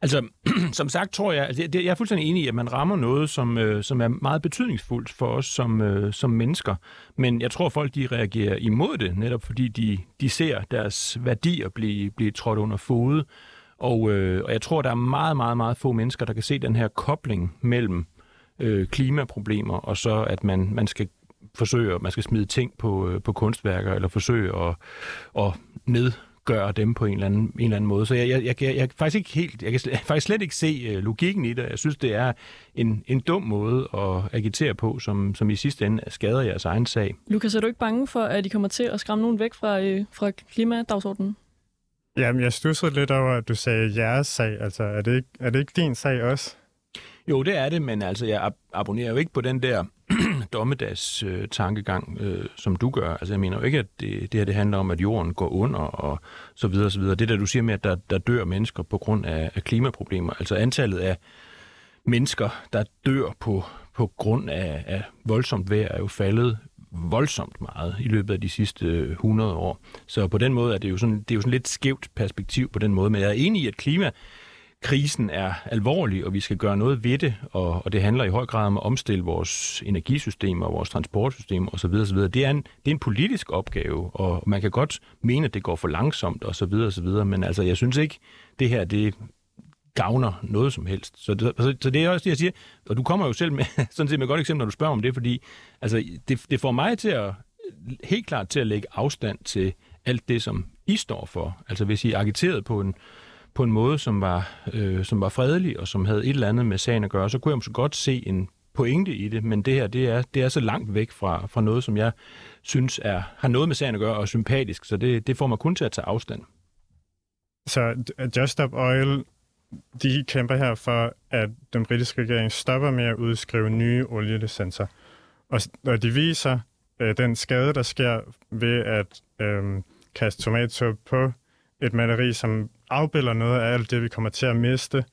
Altså, som sagt tror jeg, altså, jeg er fuldstændig enig i, at man rammer noget, som, øh, som er meget betydningsfuldt for os som, øh, som mennesker. Men jeg tror, folk de reagerer imod det, netop fordi de, de ser deres værdier blive, blive trådt under fod. Og, øh, og jeg tror, der er meget, meget, meget få mennesker, der kan se den her kobling mellem øh, klimaproblemer, og så at man, man skal forsøge, man skal smide ting på, øh, på kunstværker, eller forsøge at, at ned gøre dem på en eller anden, en eller anden måde. Så jeg, jeg, jeg, jeg, faktisk ikke helt, jeg kan slet, faktisk slet ikke se uh, logikken i det. Jeg synes, det er en, en dum måde at agitere på, som, som i sidste ende skader jeres egen sag. Lukas, er du ikke bange for, at de kommer til at skræmme nogen væk fra, øh, fra klimadagsordenen? Jamen, jeg stussede lidt over, at du sagde jeres sag. Altså, er det ikke, er det ikke din sag også? Jo, det er det, men altså, jeg abonnerer jo ikke på den der dommedagstankegang, øh, tankegang, øh, som du gør. Altså, jeg mener jo ikke, at det, det her det handler om, at jorden går under og så videre, så videre. Det der, du siger med, at der, der dør mennesker på grund af, af klimaproblemer. Altså antallet af mennesker, der dør på, på grund af, af voldsomt vejr, er jo faldet voldsomt meget i løbet af de sidste øh, 100 år. Så på den måde er det jo sådan, det er jo sådan lidt skævt perspektiv på den måde, men jeg er enig i, at klima krisen er alvorlig, og vi skal gøre noget ved det, og, og det handler i høj grad om at omstille vores energisystem og vores transportsystem osv. osv. Det, er en, det er en politisk opgave, og man kan godt mene, at det går for langsomt osv. osv. Men altså, jeg synes ikke, det her det gavner noget som helst. Så det, så, så det er også det, jeg siger. Og du kommer jo selv med sådan set med et godt eksempel, når du spørger om det, fordi altså, det, det får mig til at helt klart til at lægge afstand til alt det, som I står for. Altså hvis I agiteret på en på en måde, som var, øh, som var fredelig og som havde et eller andet med sagen at gøre, så kunne jeg måske godt se en pointe i det, men det her, det er, det er så langt væk fra, fra noget, som jeg synes er, har noget med sagen at gøre og er sympatisk, så det, det får mig kun til at tage afstand. Så øh, Just Stop Oil, de kæmper her for, at den britiske regering stopper med at udskrive nye olielicenser. Og, og de viser øh, den skade, der sker ved at øh, kaste tomater på et maleri, som afbilder noget af alt det, vi kommer til at miste,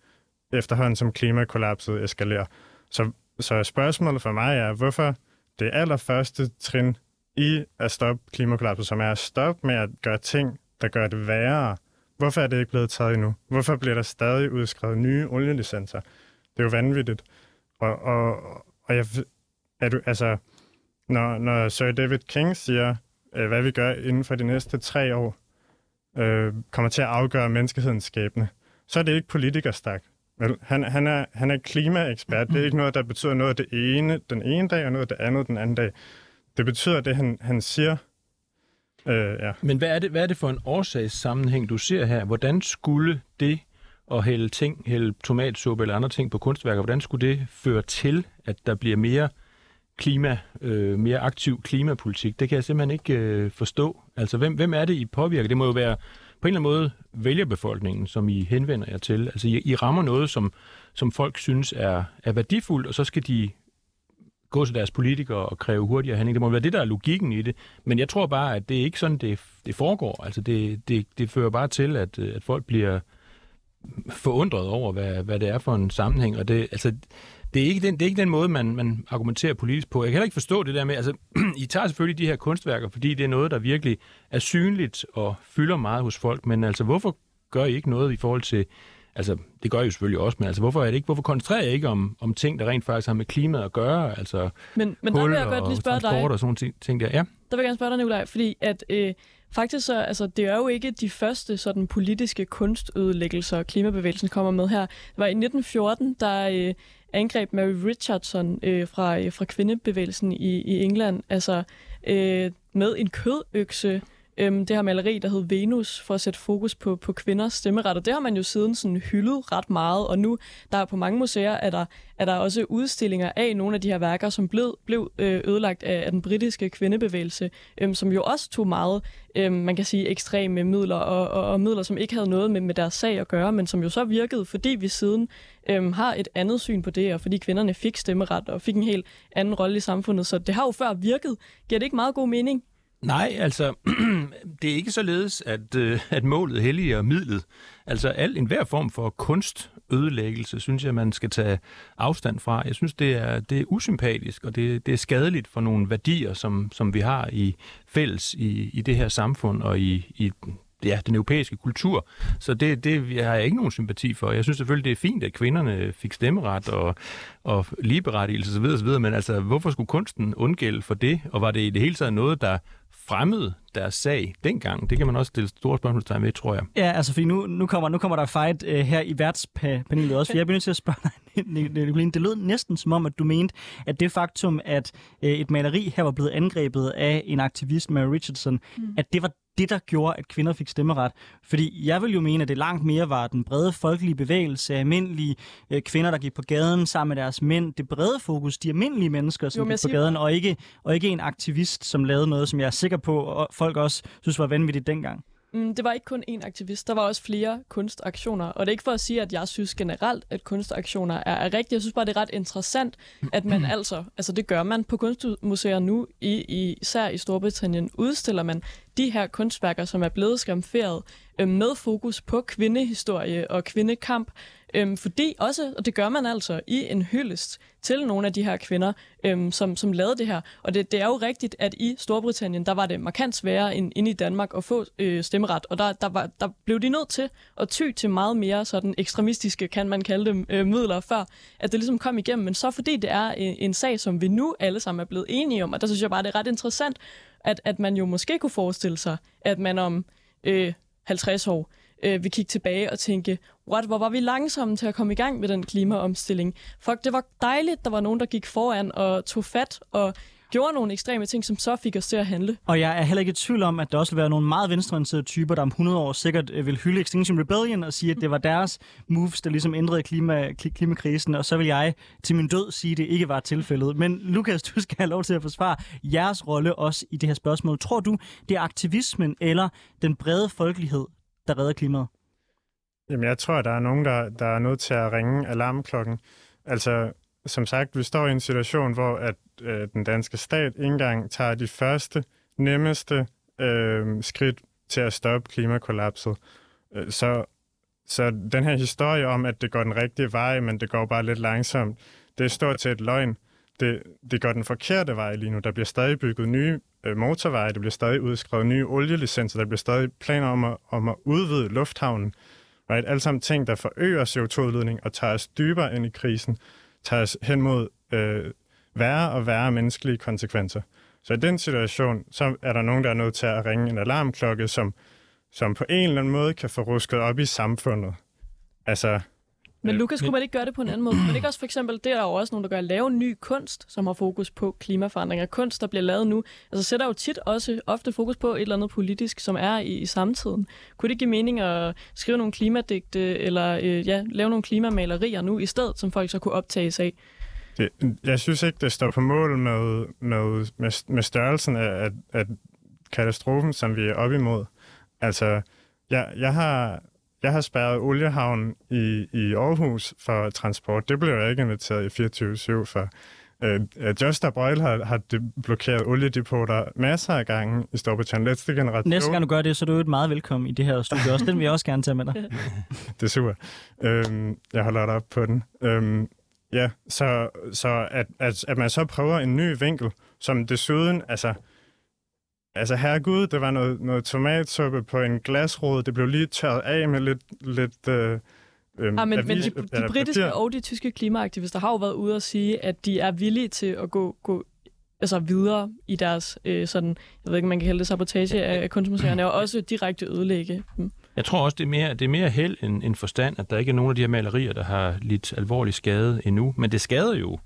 efterhånden som klimakollapset eskalerer. Så, så spørgsmålet for mig er, hvorfor det allerførste trin i at stoppe klimakollapset, som er at stoppe med at gøre ting, der gør det værre, Hvorfor er det ikke blevet taget endnu? Hvorfor bliver der stadig udskrevet nye olielicenser? Det er jo vanvittigt. Og, og, og jeg, er du, altså, når, når Sir David King siger, øh, hvad vi gør inden for de næste tre år, øh, kommer til at afgøre menneskehedens skæbne, så er det ikke politikerstak. Vel, han, han, er, han er klimaekspert. Det er ikke noget, der betyder noget det ene den ene dag, og noget det andet den anden dag. Det betyder det, han, han siger. Øh, ja. Men hvad er, det, hvad er det for en årsagssammenhæng, du ser her? Hvordan skulle det at hælde ting, hælde tomatsuppe eller andre ting på kunstværker, hvordan skulle det føre til, at der bliver mere klima, øh, mere aktiv klimapolitik? Det kan jeg simpelthen ikke øh, forstå. Altså, hvem, hvem er det, I påvirker? Det må jo være på en eller anden måde vælgerbefolkningen, som I henvender jer til. Altså, I, I rammer noget, som, som folk synes er, er værdifuldt, og så skal de gå til deres politikere og kræve hurtigere handling. Det må være det, der er logikken i det. Men jeg tror bare, at det er ikke sådan, det, det foregår. Altså, det, det, det fører bare til, at, at folk bliver forundret over, hvad, hvad det er for en sammenhæng. Og det, altså, det er ikke den, det er ikke den måde, man, man argumenterer politisk på. Jeg kan heller ikke forstå det der med, altså, I tager selvfølgelig de her kunstværker, fordi det er noget, der virkelig er synligt og fylder meget hos folk, men altså, hvorfor gør I ikke noget i forhold til, altså, det gør I jo selvfølgelig også, men altså, hvorfor er det ikke, hvorfor koncentrerer I ikke om, om ting, der rent faktisk har med klimaet at gøre, altså, men, men der vil jeg godt lige spørge dig. og sådan ting, ting der, ja. Der vil jeg gerne spørge dig, Nicolaj, fordi at, øh, Faktisk så, altså, det er jo ikke de første sådan politiske kunstødelæggelser, klimabevægelsen kommer med her. Det var i 1914, der øh, angreb Mary Richardson øh, fra, øh, fra kvindebevægelsen i, i England, altså øh, med en kødøkse, øhm, det her maleri, der hed Venus, for at sætte fokus på, på kvinders stemmeret. Og det har man jo siden sådan hyldet ret meget, og nu der er på mange museer, er der, er der også udstillinger af nogle af de her værker, som blev, blev ødelagt af, af den britiske kvindebevægelse, øhm, som jo også tog meget, øhm, man kan sige, ekstreme midler, og, og, og midler, som ikke havde noget med, med deres sag at gøre, men som jo så virkede, fordi vi siden øhm, har et andet syn på det, og fordi kvinderne fik stemmeret og fik en helt anden rolle i samfundet. Så det har jo før virket. Giver det ikke meget god mening? Nej, altså, det er ikke således, at, øh, at målet helliger midlet. Altså, al enhver form for kunstødelæggelse, synes jeg, man skal tage afstand fra. Jeg synes, det er, det er usympatisk, og det, det er skadeligt for nogle værdier, som, som vi har i fælles i, i det her samfund og i, i ja, den europæiske kultur. Så det, det har jeg ikke nogen sympati for. Jeg synes selvfølgelig, det er fint, at kvinderne fik stemmeret og, og ligeberettigelse osv., osv., men altså, hvorfor skulle kunsten undgælde for det? Og var det i det hele taget noget, der fremmede deres sag dengang? Det kan man også stille store spørgsmålstegn ved, tror jeg. Ja, altså fordi nu, nu, kommer, nu kommer der fight uh, her i værtspanelet også, for jeg bliver nødt til at spørge dig, Nicoline. Det lød næsten som om, at du mente, at det faktum, at uh, et maleri her var blevet angrebet af en aktivist, Mary Richardson, mm. at det var det, der gjorde, at kvinder fik stemmeret. Fordi jeg vil jo mene, at det langt mere var den brede folkelige bevægelse, almindelige øh, kvinder, der gik på gaden sammen med deres mænd. Det brede fokus, de almindelige mennesker, som jo, gik på gaden, og ikke, og ikke en aktivist, som lavede noget, som jeg er sikker på, og folk også synes var vanvittigt dengang. Mm, det var ikke kun én aktivist, der var også flere kunstaktioner. Og det er ikke for at sige, at jeg synes generelt, at kunstaktioner er, er rigtige. Jeg synes bare, det er ret interessant, at man altså, altså det gør man på kunstmuseer nu, i, i, især i Storbritannien, udstiller man de her kunstværker, som er blevet skamferet øh, med fokus på kvindehistorie og kvindekamp, Øhm, fordi også, og det gør man altså i en hyldest til nogle af de her kvinder, øhm, som, som lavede det her. Og det, det er jo rigtigt, at i Storbritannien, der var det markant sværere end, inde i Danmark at få øh, stemmeret. Og der, der, var, der blev de nødt til at ty til meget mere sådan ekstremistiske, kan man kalde dem, øh, midler, før at det ligesom kom igennem. Men så fordi det er en, en sag, som vi nu alle sammen er blevet enige om, og der synes jeg bare, det er ret interessant, at, at man jo måske kunne forestille sig, at man om øh, 50 år øh, vil kigge tilbage og tænke, what, hvor var vi langsomme til at komme i gang med den klimaomstilling. Fuck, det var dejligt, der var nogen, der gik foran og tog fat og gjorde nogle ekstreme ting, som så fik os til at handle. Og jeg er heller ikke i tvivl om, at der også vil være nogle meget venstreorienterede typer, der om 100 år sikkert øh, vil hylde Extinction Rebellion og sige, at det var deres moves, der ligesom ændrede klima, klimakrisen, og så vil jeg til min død sige, at det ikke var tilfældet. Men Lukas, du skal have lov til at forsvare jeres rolle også i det her spørgsmål. Tror du, det er aktivismen eller den brede folkelighed, der redder klimaet? Jamen, jeg tror, der er nogen, der, der er nødt til at ringe alarmklokken. Altså, som sagt, vi står i en situation, hvor at øh, den danske stat ikke engang tager de første, nemmeste øh, skridt til at stoppe klimakollapset. Øh, så, så den her historie om, at det går den rigtige vej, men det går bare lidt langsomt, det er stort set løgn. Det, det går den forkerte vej lige nu. Der bliver stadig bygget nye øh, motorveje, der bliver stadig udskrevet nye olielicenser, der bliver stadig planer om at, om at udvide lufthavnen. Right? Alle sammen ting, der forøger CO2-udledning og tager os dybere ind i krisen, tager os hen mod øh, værre og værre menneskelige konsekvenser. Så i den situation, så er der nogen, der er nødt til at ringe en alarmklokke, som, som på en eller anden måde kan få rusket op i samfundet. Altså, men Øh, Lukas, kunne man ikke gøre det på en anden måde? Men ikke også for eksempel, det er der jo også nogen, der gør, at lave ny kunst, som har fokus på klimaforandringer. Kunst, der bliver lavet nu, altså sætter jo tit også ofte fokus på et eller andet politisk, som er i, i samtiden. Kunne det give mening at skrive nogle klimadigte, eller øh, ja, lave nogle klimamalerier nu i stedet, som folk så kunne optages af? Det, jeg synes ikke, det står på mål med, med, med, med størrelsen af, af, af katastrofen, som vi er op imod. Altså, jeg, jeg har, jeg har spærret oliehavn i, i Aarhus for transport. Det blev jeg ikke inviteret i 24-7 for. Øh, Just Stop Oil har, har blokeret oliedepoter masser af gange i Storbritannien. Næste generation. Næste gang du gør det, så er du jo meget velkommen i det her studie også. Den vil jeg også gerne tage med dig. Det er super. Øhm, jeg holder dig op på den. Øhm, ja, så, så at, at, at man så prøver en ny vinkel, som desuden, altså, altså herregud, det var noget, noget tomatsuppe på en glasrode, det blev lige tørret af med lidt, lidt øh, øhm, Ah, men, men avis- de, de eller britiske papir. og de tyske klimaaktivister har jo været ude og sige, at de er villige til at gå, gå altså videre i deres, øh, sådan, jeg ved ikke, man kan kalde det sabotage af kunstmuseerne, og også direkte ødelægge dem. Jeg tror også, det er mere, det er mere held end, end forstand, at der ikke er nogen af de her malerier, der har lidt alvorlig skade endnu. Men det skader jo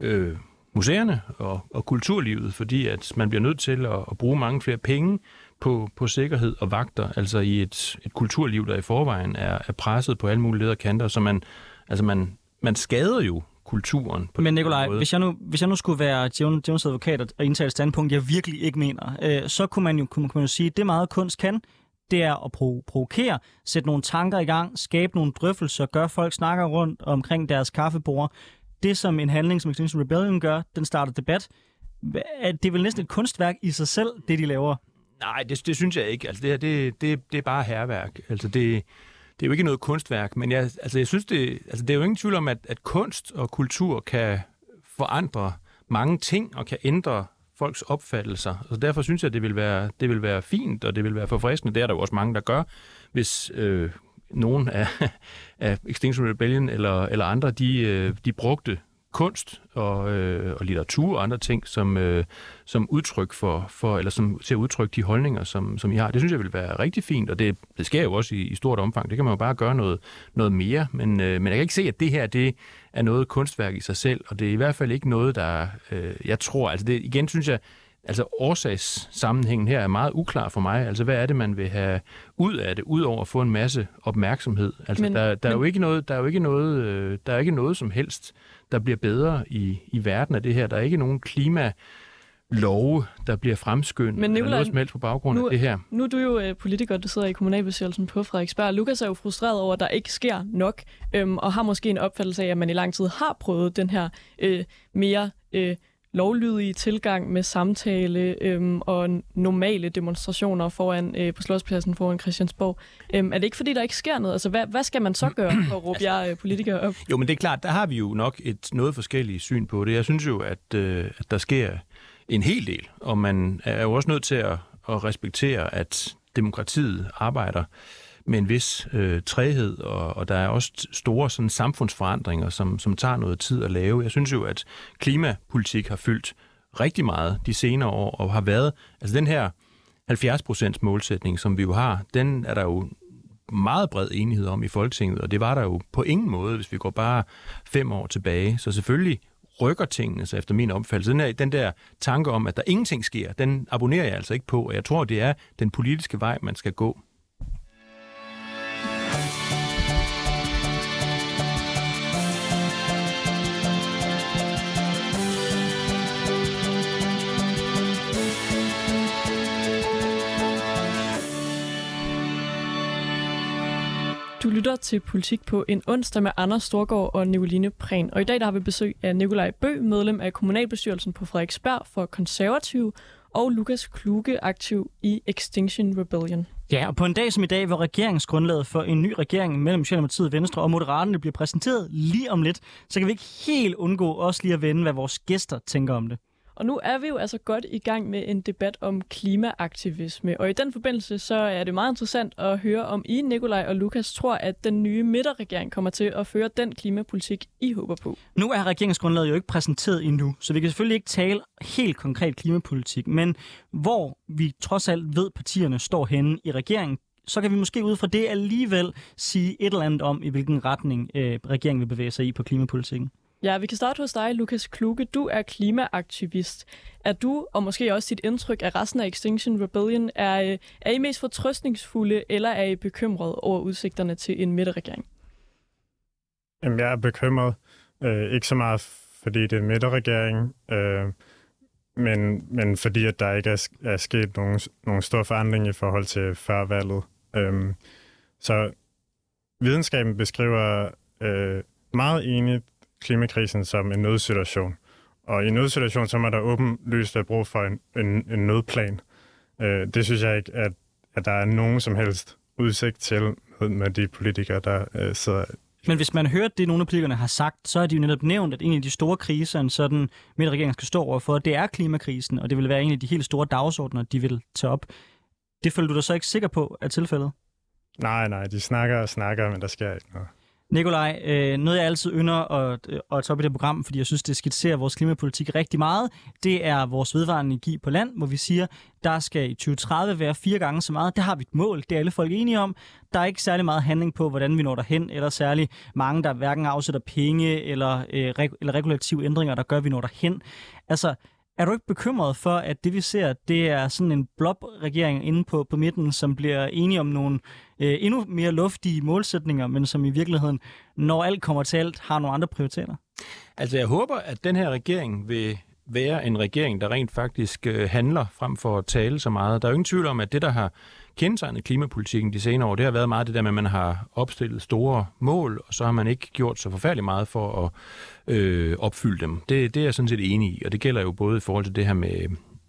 øh, museerne og, og kulturlivet, fordi at man bliver nødt til at, at bruge mange flere penge på, på sikkerhed og vagter, altså i et, et kulturliv, der i forvejen er, er presset på alle mulige leder og kanter, så man, altså man, man skader jo kulturen på Men Nikolaj, hvis jeg, nu, hvis jeg nu skulle være Jones advokat og- indtage et standpunkt, jeg virkelig ikke mener, øh, så kunne man jo kunne, kunne man jo sige, at det meget kunst kan, det er at pro- provokere, sætte nogle tanker i gang, skabe nogle drøftelser, gøre folk snakker rundt omkring deres kaffebord. Det, som en handling som Extinction Rebellion gør, den starter debat. Det er vel næsten et kunstværk i sig selv, det de laver. Nej, det, det synes jeg ikke. Altså, det, her, det, det, det er bare herværk. Altså, det, det er jo ikke noget kunstværk, men jeg, altså, jeg synes, det, altså, det er jo ingen tvivl om, at, at kunst og kultur kan forandre mange ting og kan ændre folks opfattelser. Så derfor synes jeg, det vil være, det vil være fint, og det vil være forfriskende. Det er der jo også mange, der gør, hvis øh, nogen af, af Extinction Rebellion eller, eller andre, de, øh, de brugte kunst og, øh, og litteratur og andre ting som, øh, som udtryk for, for eller som til at udtrykke de holdninger, som, som I har. Det synes jeg vil være rigtig fint, og det, det sker jo også i, i stort omfang. Det kan man jo bare gøre noget, noget mere, men, øh, men jeg kan ikke se, at det her det er noget kunstværk i sig selv, og det er i hvert fald ikke noget, der, øh, jeg tror, altså det, igen synes jeg, altså årsagssammenhængen her er meget uklar for mig. Altså hvad er det, man vil have ud af det, ud over at få en masse opmærksomhed? Altså Men- der, der, er men- jo ikke noget, der er jo ikke noget, øh, der er ikke noget som helst, der bliver bedre i, i verden af det her. Der er ikke nogen klima love, der bliver fremskyndet, Men eller Nicolaj, noget som helst på baggrund nu- af det her. Nu er du jo øh, politiker, du sidder i kommunalbestyrelsen på Frederiksberg. Lukas er jo frustreret over, at der ikke sker nok, øhm, og har måske en opfattelse af, at man i lang tid har prøvet den her øh, mere øh, lovlydige tilgang med samtale øhm, og normale demonstrationer foran øh, på Slotspladsen foran Christiansborg. Øhm, er det ikke fordi, der ikke sker noget? Altså, hvad, hvad skal man så gøre for at råbe jer øh, politikere op? Jo, men det er klart, der har vi jo nok et noget forskelligt syn på det. Jeg synes jo, at, øh, at der sker en hel del, og man er jo også nødt til at, at respektere, at demokratiet arbejder med en vis øh, træhed, og, og der er også store sådan, samfundsforandringer, som, som tager noget tid at lave. Jeg synes jo, at klimapolitik har fyldt rigtig meget de senere år, og har været, altså den her 70% målsætning, som vi jo har, den er der jo meget bred enighed om i Folketinget, og det var der jo på ingen måde, hvis vi går bare fem år tilbage. Så selvfølgelig rykker tingene sig efter min opfattelse. Den, her, den der tanke om, at der ingenting sker, den abonnerer jeg altså ikke på, og jeg tror, det er den politiske vej, man skal gå. Lytter til Politik på en onsdag med Anders Storgård og Nicoline Prehn. Og i dag der har vi besøg af Nikolaj Bø, medlem af kommunalbestyrelsen på Frederiksberg for konservative, og Lukas Kluge, aktiv i Extinction Rebellion. Ja, og på en dag som i dag, hvor regeringsgrundlaget for en ny regering mellem Socialdemokratiet, Venstre og Moderaterne bliver præsenteret lige om lidt, så kan vi ikke helt undgå også lige at vende, hvad vores gæster tænker om det. Og nu er vi jo altså godt i gang med en debat om klimaaktivisme, og i den forbindelse så er det meget interessant at høre, om I, Nikolaj og Lukas, tror, at den nye midterregering kommer til at føre den klimapolitik, I håber på. Nu er regeringsgrundlaget jo ikke præsenteret endnu, så vi kan selvfølgelig ikke tale helt konkret klimapolitik, men hvor vi trods alt ved, partierne står henne i regeringen, så kan vi måske ud fra det alligevel sige et eller andet om, i hvilken retning øh, regeringen vil bevæge sig i på klimapolitikken. Ja, vi kan starte hos dig, Lukas Kluge. Du er klimaaktivist. Er du, og måske også dit indtryk af resten af Extinction Rebellion, er, øh, er I mest fortrøstningsfulde, eller er I bekymret over udsigterne til en midterregering? Jamen, jeg er bekymret. Øh, ikke så meget, fordi det er en midterregering, øh, men, men fordi at der ikke er, er sket nogen, nogen stor forandring i forhold til førvalget. Øh, så videnskaben beskriver øh, meget enigt klimakrisen som en nødsituation. Og i en nødsituation, så må der åbenlyst være brug for en, en, en nødplan. Øh, det synes jeg ikke, at, at der er nogen som helst udsigt til med, med de politikere, der øh, sidder men hvis man hører det, nogle af politikerne har sagt, så er de jo netop nævnt, at en af de store kriser, en sådan midterregering skal stå overfor, det er klimakrisen, og det vil være en af de helt store dagsordner, de vil tage op. Det føler du dig så ikke sikker på er tilfældet? Nej, nej, de snakker og snakker, men der sker ikke noget. Nikolaj, øh, noget jeg altid ynder at, øh, at tage op i det program, fordi jeg synes, det skitserer vores klimapolitik rigtig meget, det er vores vedvarende energi på land, hvor vi siger, der skal i 2030 være fire gange så meget. Det har vi et mål, det er alle folk enige om. Der er ikke særlig meget handling på, hvordan vi når derhen, eller særlig mange, der hverken afsætter penge eller, øh, reg- eller regulative ændringer, der gør, at vi når derhen. Altså, er du ikke bekymret for, at det vi ser, det er sådan en blob-regering inde på, på midten, som bliver enige om nogle øh, endnu mere luftige målsætninger, men som i virkeligheden, når alt kommer til alt, har nogle andre prioriteter? Altså jeg håber, at den her regering vil være en regering, der rent faktisk øh, handler frem for at tale så meget. Der er jo ingen tvivl om, at det, der har kendetegnet klimapolitikken de senere år, det har været meget det der med, at man har opstillet store mål, og så har man ikke gjort så forfærdeligt meget for at øh, opfylde dem. Det, det er jeg sådan set enig i, og det gælder jo både i forhold til det her med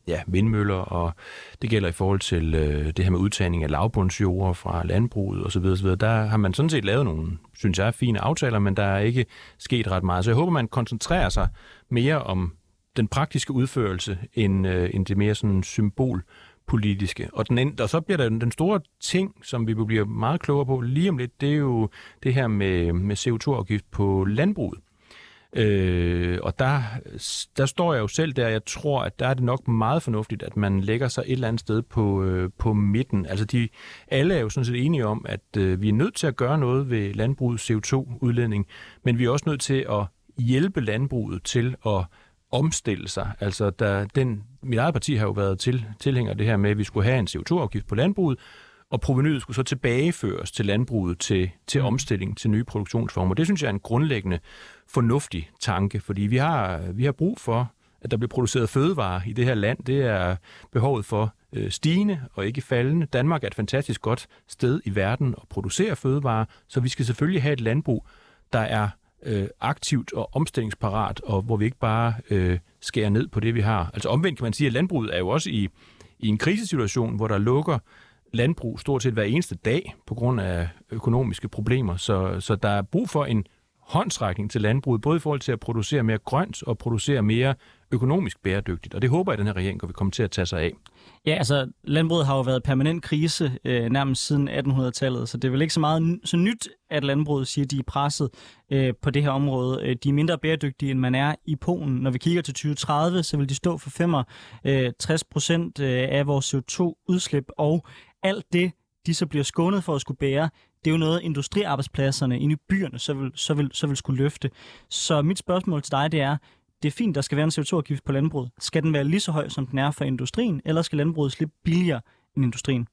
ja, vindmøller, og det gælder i forhold til øh, det her med udtagning af lavbundsjord fra landbruget osv. osv. Der har man sådan set lavet nogle, synes jeg, fine aftaler, men der er ikke sket ret meget. Så jeg håber, man koncentrerer sig mere om den praktiske udførelse, end, øh, end det mere sådan symbol politiske. Og, den, og så bliver der den store ting, som vi bliver meget klogere på lige om lidt, det er jo det her med, med CO2-afgift på landbruget. Øh, og der, der står jeg jo selv der, jeg tror, at der er det nok meget fornuftigt, at man lægger sig et eller andet sted på, øh, på midten. Altså de, alle er jo sådan set enige om, at øh, vi er nødt til at gøre noget ved landbrugets CO2-udledning, men vi er også nødt til at hjælpe landbruget til at omstille sig. Altså, der, den, mit eget parti har jo været til, tilhænger af det her med, at vi skulle have en CO2-afgift på landbruget, og provenyet skulle så tilbageføres til landbruget til, til mm. omstilling til nye produktionsformer. Det synes jeg er en grundlæggende fornuftig tanke, fordi vi har, vi har brug for, at der bliver produceret fødevarer i det her land. Det er behovet for øh, stigende og ikke faldende. Danmark er et fantastisk godt sted i verden at producere fødevarer, så vi skal selvfølgelig have et landbrug, der er øh, aktivt og omstillingsparat, og hvor vi ikke bare øh, skærer ned på det, vi har. Altså omvendt kan man sige, at landbruget er jo også i, i en krisesituation, hvor der lukker landbrug stort set hver eneste dag på grund af økonomiske problemer. Så, så der er brug for en håndsrækning til landbruget, både i forhold til at producere mere grønt og producere mere økonomisk bæredygtigt. Og det håber jeg, at den her regering vil komme til at tage sig af. Ja, altså landbruget har jo været permanent krise øh, nærmest siden 1800-tallet, så det er vel ikke så meget så nyt, at landbruget siger, at de er presset øh, på det her område. Øh, de er mindre bæredygtige, end man er i Polen. Når vi kigger til 2030, så vil de stå for 65 øh, procent øh, af vores CO2-udslip, og alt det, de så bliver skånet for at skulle bære, det er jo noget, industriarbejdspladserne inde i byerne så vil, så vil, så vil skulle løfte. Så mit spørgsmål til dig, det er, det er fint, der skal være en CO2-afgift på landbruget. Skal den være lige så høj, som den er for industrien, eller skal landbruget slippe billigere end industrien?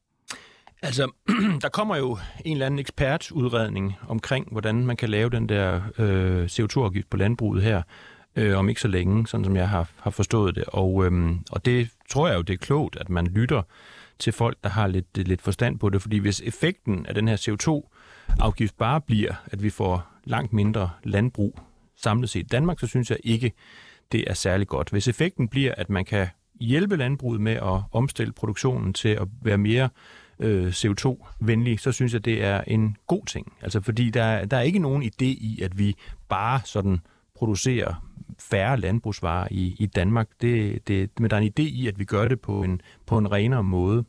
Altså, der kommer jo en eller anden ekspertudredning omkring, hvordan man kan lave den der øh, CO2-afgift på landbruget her, øh, om ikke så længe, sådan som jeg har, har forstået det. Og, øh, og det tror jeg jo, det er klogt, at man lytter til folk, der har lidt, lidt forstand på det, fordi hvis effekten af den her CO2-afgift bare bliver, at vi får langt mindre landbrug samlet set i Danmark, så synes jeg ikke, det er særlig godt. Hvis effekten bliver, at man kan hjælpe landbruget med at omstille produktionen til at være mere øh, CO2-venlig, så synes jeg, det er en god ting. Altså fordi der, der er ikke nogen idé i, at vi bare sådan producerer færre landbrugsvarer i, i Danmark. Det, det, men der er en idé i, at vi gør det på en, på en renere måde.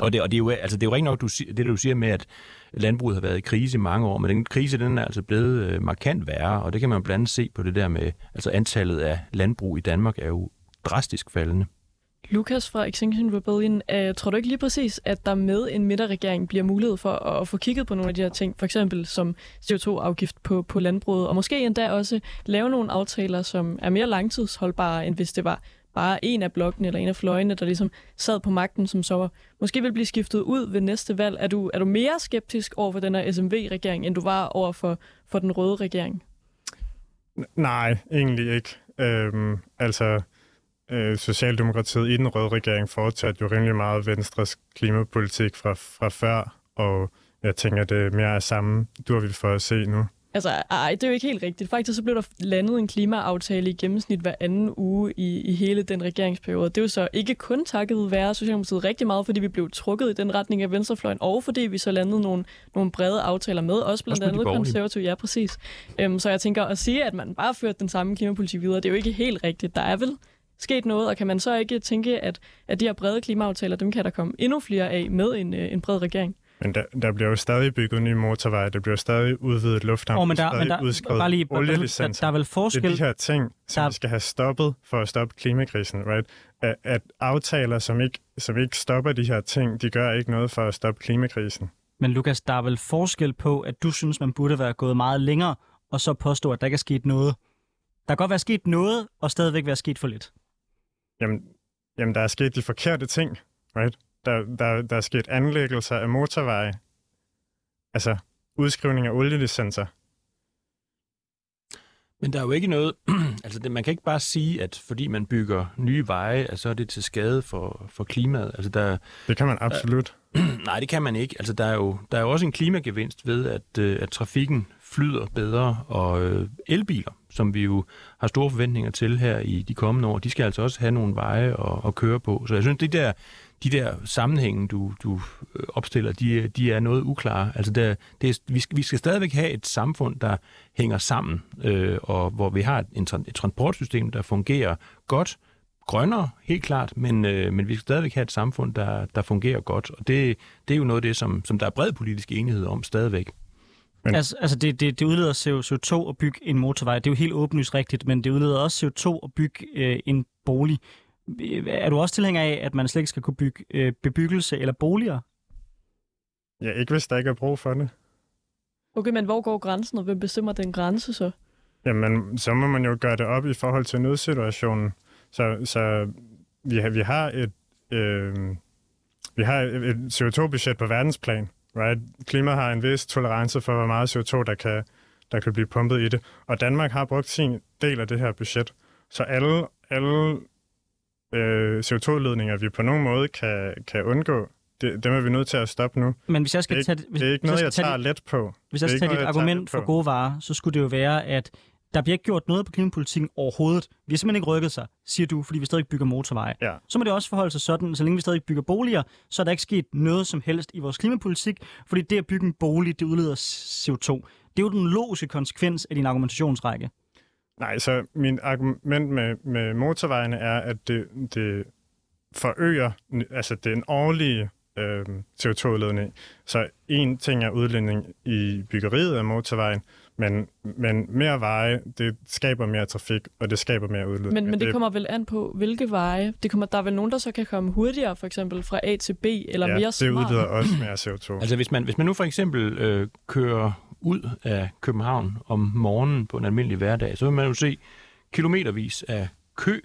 Og det, og det er jo, altså det er jo rigtig nok, du, det du siger med, at landbruget har været i krise i mange år, men den krise den er altså blevet øh, markant værre, og det kan man blandt andet se på det der med, altså antallet af landbrug i Danmark er jo drastisk faldende. Lukas fra Extinction Rebellion, øh, tror du ikke lige præcis, at der med en midterregering bliver mulighed for at få kigget på nogle af de her ting, for eksempel som CO2-afgift på, på landbruget, og måske endda også lave nogle aftaler, som er mere langtidsholdbare, end hvis det var bare en af blokkene eller en af fløjene, der ligesom sad på magten, som så måske vil blive skiftet ud ved næste valg. Er du, er du mere skeptisk over for den her SMV-regering, end du var over for, for den røde regering? Nej, egentlig ikke. Øhm, altså, øh, Socialdemokratiet i den røde regering fortsatte jo rimelig meget Venstres klimapolitik fra, fra før, og jeg tænker, det er mere af samme dur, vi får at se nu. Altså, ej, det er jo ikke helt rigtigt. Faktisk så blev der landet en klimaaftale i gennemsnit hver anden uge i, i hele den regeringsperiode. Det er jo så ikke kun takket være Socialdemokratiet rigtig meget, fordi vi blev trukket i den retning af venstrefløjen, og fordi vi så landede nogle, nogle brede aftaler med, også blandt også andet konservative. Ja, præcis. Øhm, så jeg tænker at sige, at man bare ført den samme klimapolitik videre, det er jo ikke helt rigtigt. Der er vel sket noget, og kan man så ikke tænke, at, at de her brede klimaaftaler, dem kan der komme endnu flere af med en, øh, en bred regering? Men der, der bliver jo stadig bygget nye motorveje, der bliver stadig udvidet lufthavn, oh, men der, men der, udskrevet bare lige, der, der, er vel forskel... Det er de her ting, som der... vi skal have stoppet for at stoppe klimakrisen, right? At, at aftaler, som ikke, som ikke stopper de her ting, de gør ikke noget for at stoppe klimakrisen. Men Lukas, der er vel forskel på, at du synes, man burde være gået meget længere, og så påstå, at der ikke er sket noget. Der kan godt være sket noget, og stadigvæk være sket for lidt. Jamen, jamen der er sket de forkerte ting, right? Der, der, der er sket anlæggelser af motorveje, altså udskrivning af olielicenser. Men der er jo ikke noget, altså det, man kan ikke bare sige, at fordi man bygger nye veje, så er det til skade for, for klimaet. Altså der, det kan man absolut. Der, nej, det kan man ikke. Altså der er jo, der er jo også en klimagevinst ved, at, øh, at trafikken flyder bedre, og øh, elbiler, som vi jo har store forventninger til her i de kommende år, de skal altså også have nogle veje at, at køre på. Så jeg synes, det der de der sammenhænge, du, du øh, opstiller, de, de er noget uklare. Altså der, det er, vi, skal, vi skal stadigvæk have et samfund, der hænger sammen, øh, og hvor vi har et, et transportsystem, der fungerer godt, grønnere, helt klart, men, øh, men vi skal stadigvæk have et samfund, der, der fungerer godt. Og det, det er jo noget af det, som, som der er bred politisk enighed om stadigvæk. Men... Altså, altså det, det, det udleder CO2 at bygge en motorvej. Det er jo helt åbenlyst rigtigt, men det udleder også CO2 at bygge øh, en bolig. Er du også tilhænger af, at man slet ikke skal kunne bygge øh, bebyggelse eller boliger? Ja, ikke hvis der ikke er brug for det. Okay, men hvor går grænsen, og hvem bestemmer den grænse så? Jamen, så må man jo gøre det op i forhold til nødsituationen. Så, så vi, har, vi har et, øh, vi har et CO2-budget på verdensplan. Right? Klima har en vis tolerance for, hvor meget CO2, der kan, der kan blive pumpet i det. Og Danmark har brugt sin del af det her budget. Så alle, alle øh, CO2-ledninger, vi på nogen måde kan, kan undgå, det, dem er vi nødt til at stoppe nu. Men hvis jeg skal det, er tage hvis, det er ikke noget, jeg, jeg tager let på. Hvis jeg skal tage dit argument for gode varer, så skulle det jo være, at der bliver ikke gjort noget på klimapolitikken overhovedet. Vi har simpelthen ikke rykket sig, siger du, fordi vi stadig bygger motorveje. Ja. Så må det også forholde sig sådan, så længe vi stadig bygger boliger, så er der ikke sket noget som helst i vores klimapolitik, fordi det at bygge en bolig, det udleder CO2. Det er jo den logiske konsekvens af din argumentationsrække. Nej, så min argument med, med motorvejene er, at det, det forøger altså den årlige øh, CO2-udledning. Så en ting er udledning i byggeriet af motorvejen, men, men mere veje, det skaber mere trafik, og det skaber mere udledning. Men, men det kommer vel an på, hvilke veje? Det kommer, der er vel nogen, der så kan komme hurtigere, for eksempel fra A til B, eller ja, mere smart? det udleder også mere CO2. altså hvis man, hvis man nu for eksempel øh, kører ud af København om morgenen på en almindelig hverdag, så vil man jo se kilometervis af kø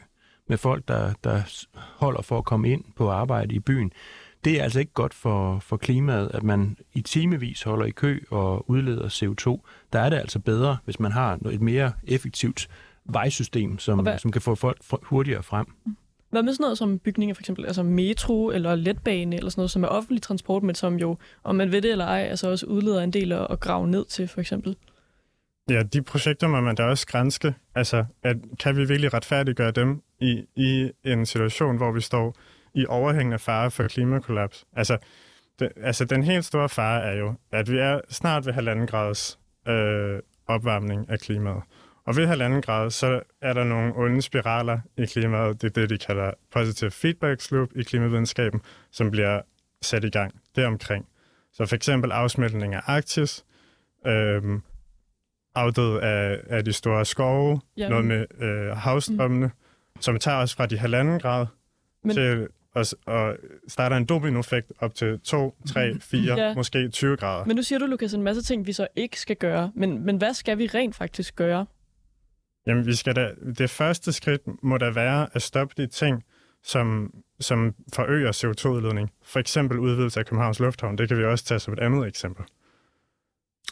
med folk, der, der holder for at komme ind på arbejde i byen. Det er altså ikke godt for, for klimaet, at man i timevis holder i kø og udleder CO2. Der er det altså bedre, hvis man har et mere effektivt vejsystem, som, som kan få folk hurtigere frem. Hvad med sådan noget som bygninger, for eksempel altså metro eller letbane, eller sådan noget, som er offentlig transport, men som jo, om man ved det eller ej, altså også udleder en del at, grave ned til, for eksempel? Ja, de projekter må man da også grænske. Altså, at, kan vi virkelig retfærdiggøre dem i, i en situation, hvor vi står i overhængende fare for klimakollaps? Altså, det, altså, den helt store fare er jo, at vi er snart ved halvanden grads øh, opvarmning af klimaet. Og ved halvanden grad, så er der nogle onde spiraler i klimaet. Det er det, de kalder positive feedback loop i klimavidenskaben, som bliver sat i gang deromkring. Så for eksempel afsmeltning af Arktis, øhm, afdød af, af de store skove, Ja. noget med øh, havstrømmene, mm. som tager os fra de halvanden grad Men... til og, og starter en dominoeffekt op til 2, 3, 4, Ja. måske 20 grader. Men nu siger du, Lukas, en masse ting, vi så ikke skal gøre. Men, men hvad skal vi rent faktisk gøre? Jamen, vi skal da, det første skridt må da være at stoppe de ting, som, som forøger CO2-udledning. For eksempel udvidelse af Københavns Lufthavn. Det kan vi også tage som et andet eksempel.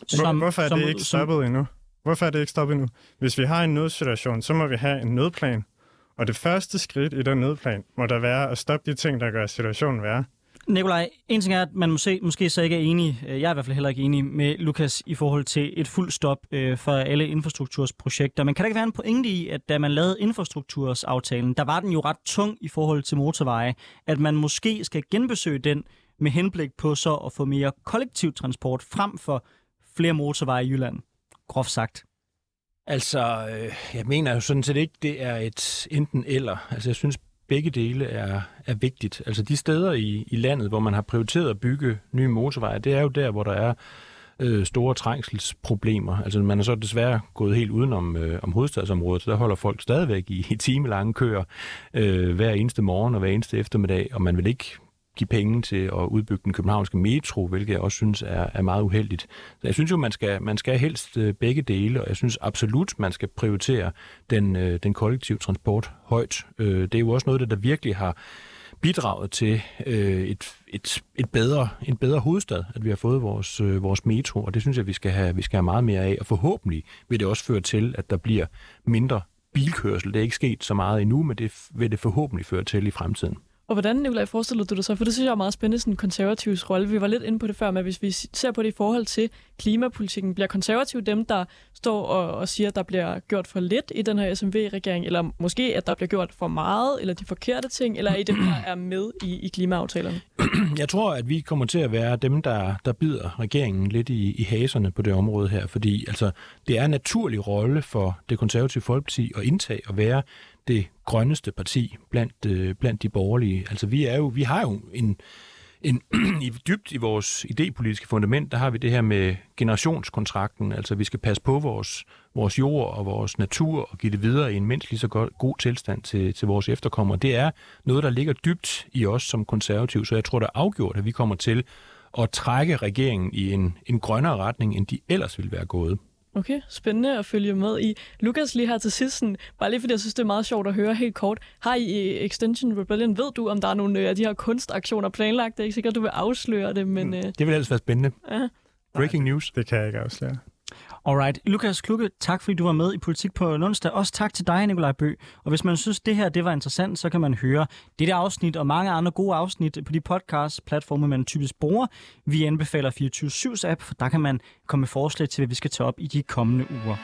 Som- hvorfor er som- det ikke som- stoppet endnu? Hvorfor er det ikke stoppet endnu? Hvis vi har en nødsituation, så må vi have en nødplan. Og det første skridt i den nødplan må der være at stoppe de ting, der gør situationen værre. Nikolaj, en ting er, at man måske, måske så ikke er enig, øh, jeg er i hvert fald heller ikke enig med Lukas i forhold til et fuldt stop øh, for alle infrastruktursprojekter. Men kan der ikke være en pointe i, at da man lavede infrastruktursaftalen, der var den jo ret tung i forhold til motorveje, at man måske skal genbesøge den med henblik på så at få mere kollektiv transport frem for flere motorveje i Jylland? Groft sagt. Altså, øh, jeg mener jo sådan set ikke, det er et enten eller. Altså, jeg synes, begge dele er, er vigtigt. Altså, de steder i, i landet, hvor man har prioriteret at bygge nye motorveje, det er jo der, hvor der er øh, store trængselsproblemer. Altså, man er så desværre gået helt udenom øh, om hovedstadsområdet, så der holder folk stadigvæk i, i timelange køer øh, hver eneste morgen og hver eneste eftermiddag, og man vil ikke give penge til at udbygge den københavnske metro, hvilket jeg også synes er, er meget uheldigt. Så jeg synes jo, man skal, man skal helst øh, begge dele, og jeg synes absolut, man skal prioritere den, øh, den kollektive transport højt. Øh, det er jo også noget, der virkelig har bidraget til øh, et, et, et bedre, en bedre hovedstad, at vi har fået vores, øh, vores metro, og det synes jeg, vi skal, have, vi skal have meget mere af, og forhåbentlig vil det også føre til, at der bliver mindre bilkørsel. Det er ikke sket så meget endnu, men det vil det forhåbentlig føre til i fremtiden. Og hvordan, Nicolaj, forestillede du dig så? For det synes jeg er meget spændende, sådan konservativs rolle. Vi var lidt inde på det før, men hvis vi ser på det i forhold til klimapolitikken, bliver konservative dem, der står og, og siger, at der bliver gjort for lidt i den her SMV-regering, eller måske, at der bliver gjort for meget, eller de forkerte ting, eller er I dem, der er med i, i klimaaftalerne? Jeg tror, at vi kommer til at være dem, der, der bider regeringen lidt i, i haserne på det område her, fordi altså, det er en naturlig rolle for det konservative folkeparti at indtage og være det grønneste parti blandt, øh, blandt de borgerlige. Altså vi, er jo, vi har jo en, en i dybt i vores idépolitiske fundament, der har vi det her med generationskontrakten. Altså vi skal passe på vores, vores jord og vores natur og give det videre i en mindst lige så god, god tilstand til, til vores efterkommere. Det er noget, der ligger dybt i os som konservativ, så jeg tror, det er afgjort, at vi kommer til at trække regeringen i en, en grønnere retning, end de ellers ville være gået. Okay, spændende at følge med i. Lukas, lige her til sidst, bare lige fordi jeg synes, det er meget sjovt at høre helt kort. Har I i Extension Rebellion, ved du, om der er nogle øh, af de her kunstaktioner planlagt? Det er ikke sikkert, du vil afsløre det, men... Øh, Det vil ellers være spændende. ja. Breaking news. Det kan jeg ikke afsløre. Alright. Lukas Klukke, tak fordi du var med i Politik på onsdag. Også tak til dig, Nikolaj Bø. Og hvis man synes, det her det var interessant, så kan man høre dette afsnit og mange andre gode afsnit på de podcast-platforme, man typisk bruger. Vi anbefaler 24-7's app, for der kan man komme med forslag til, hvad vi skal tage op i de kommende uger.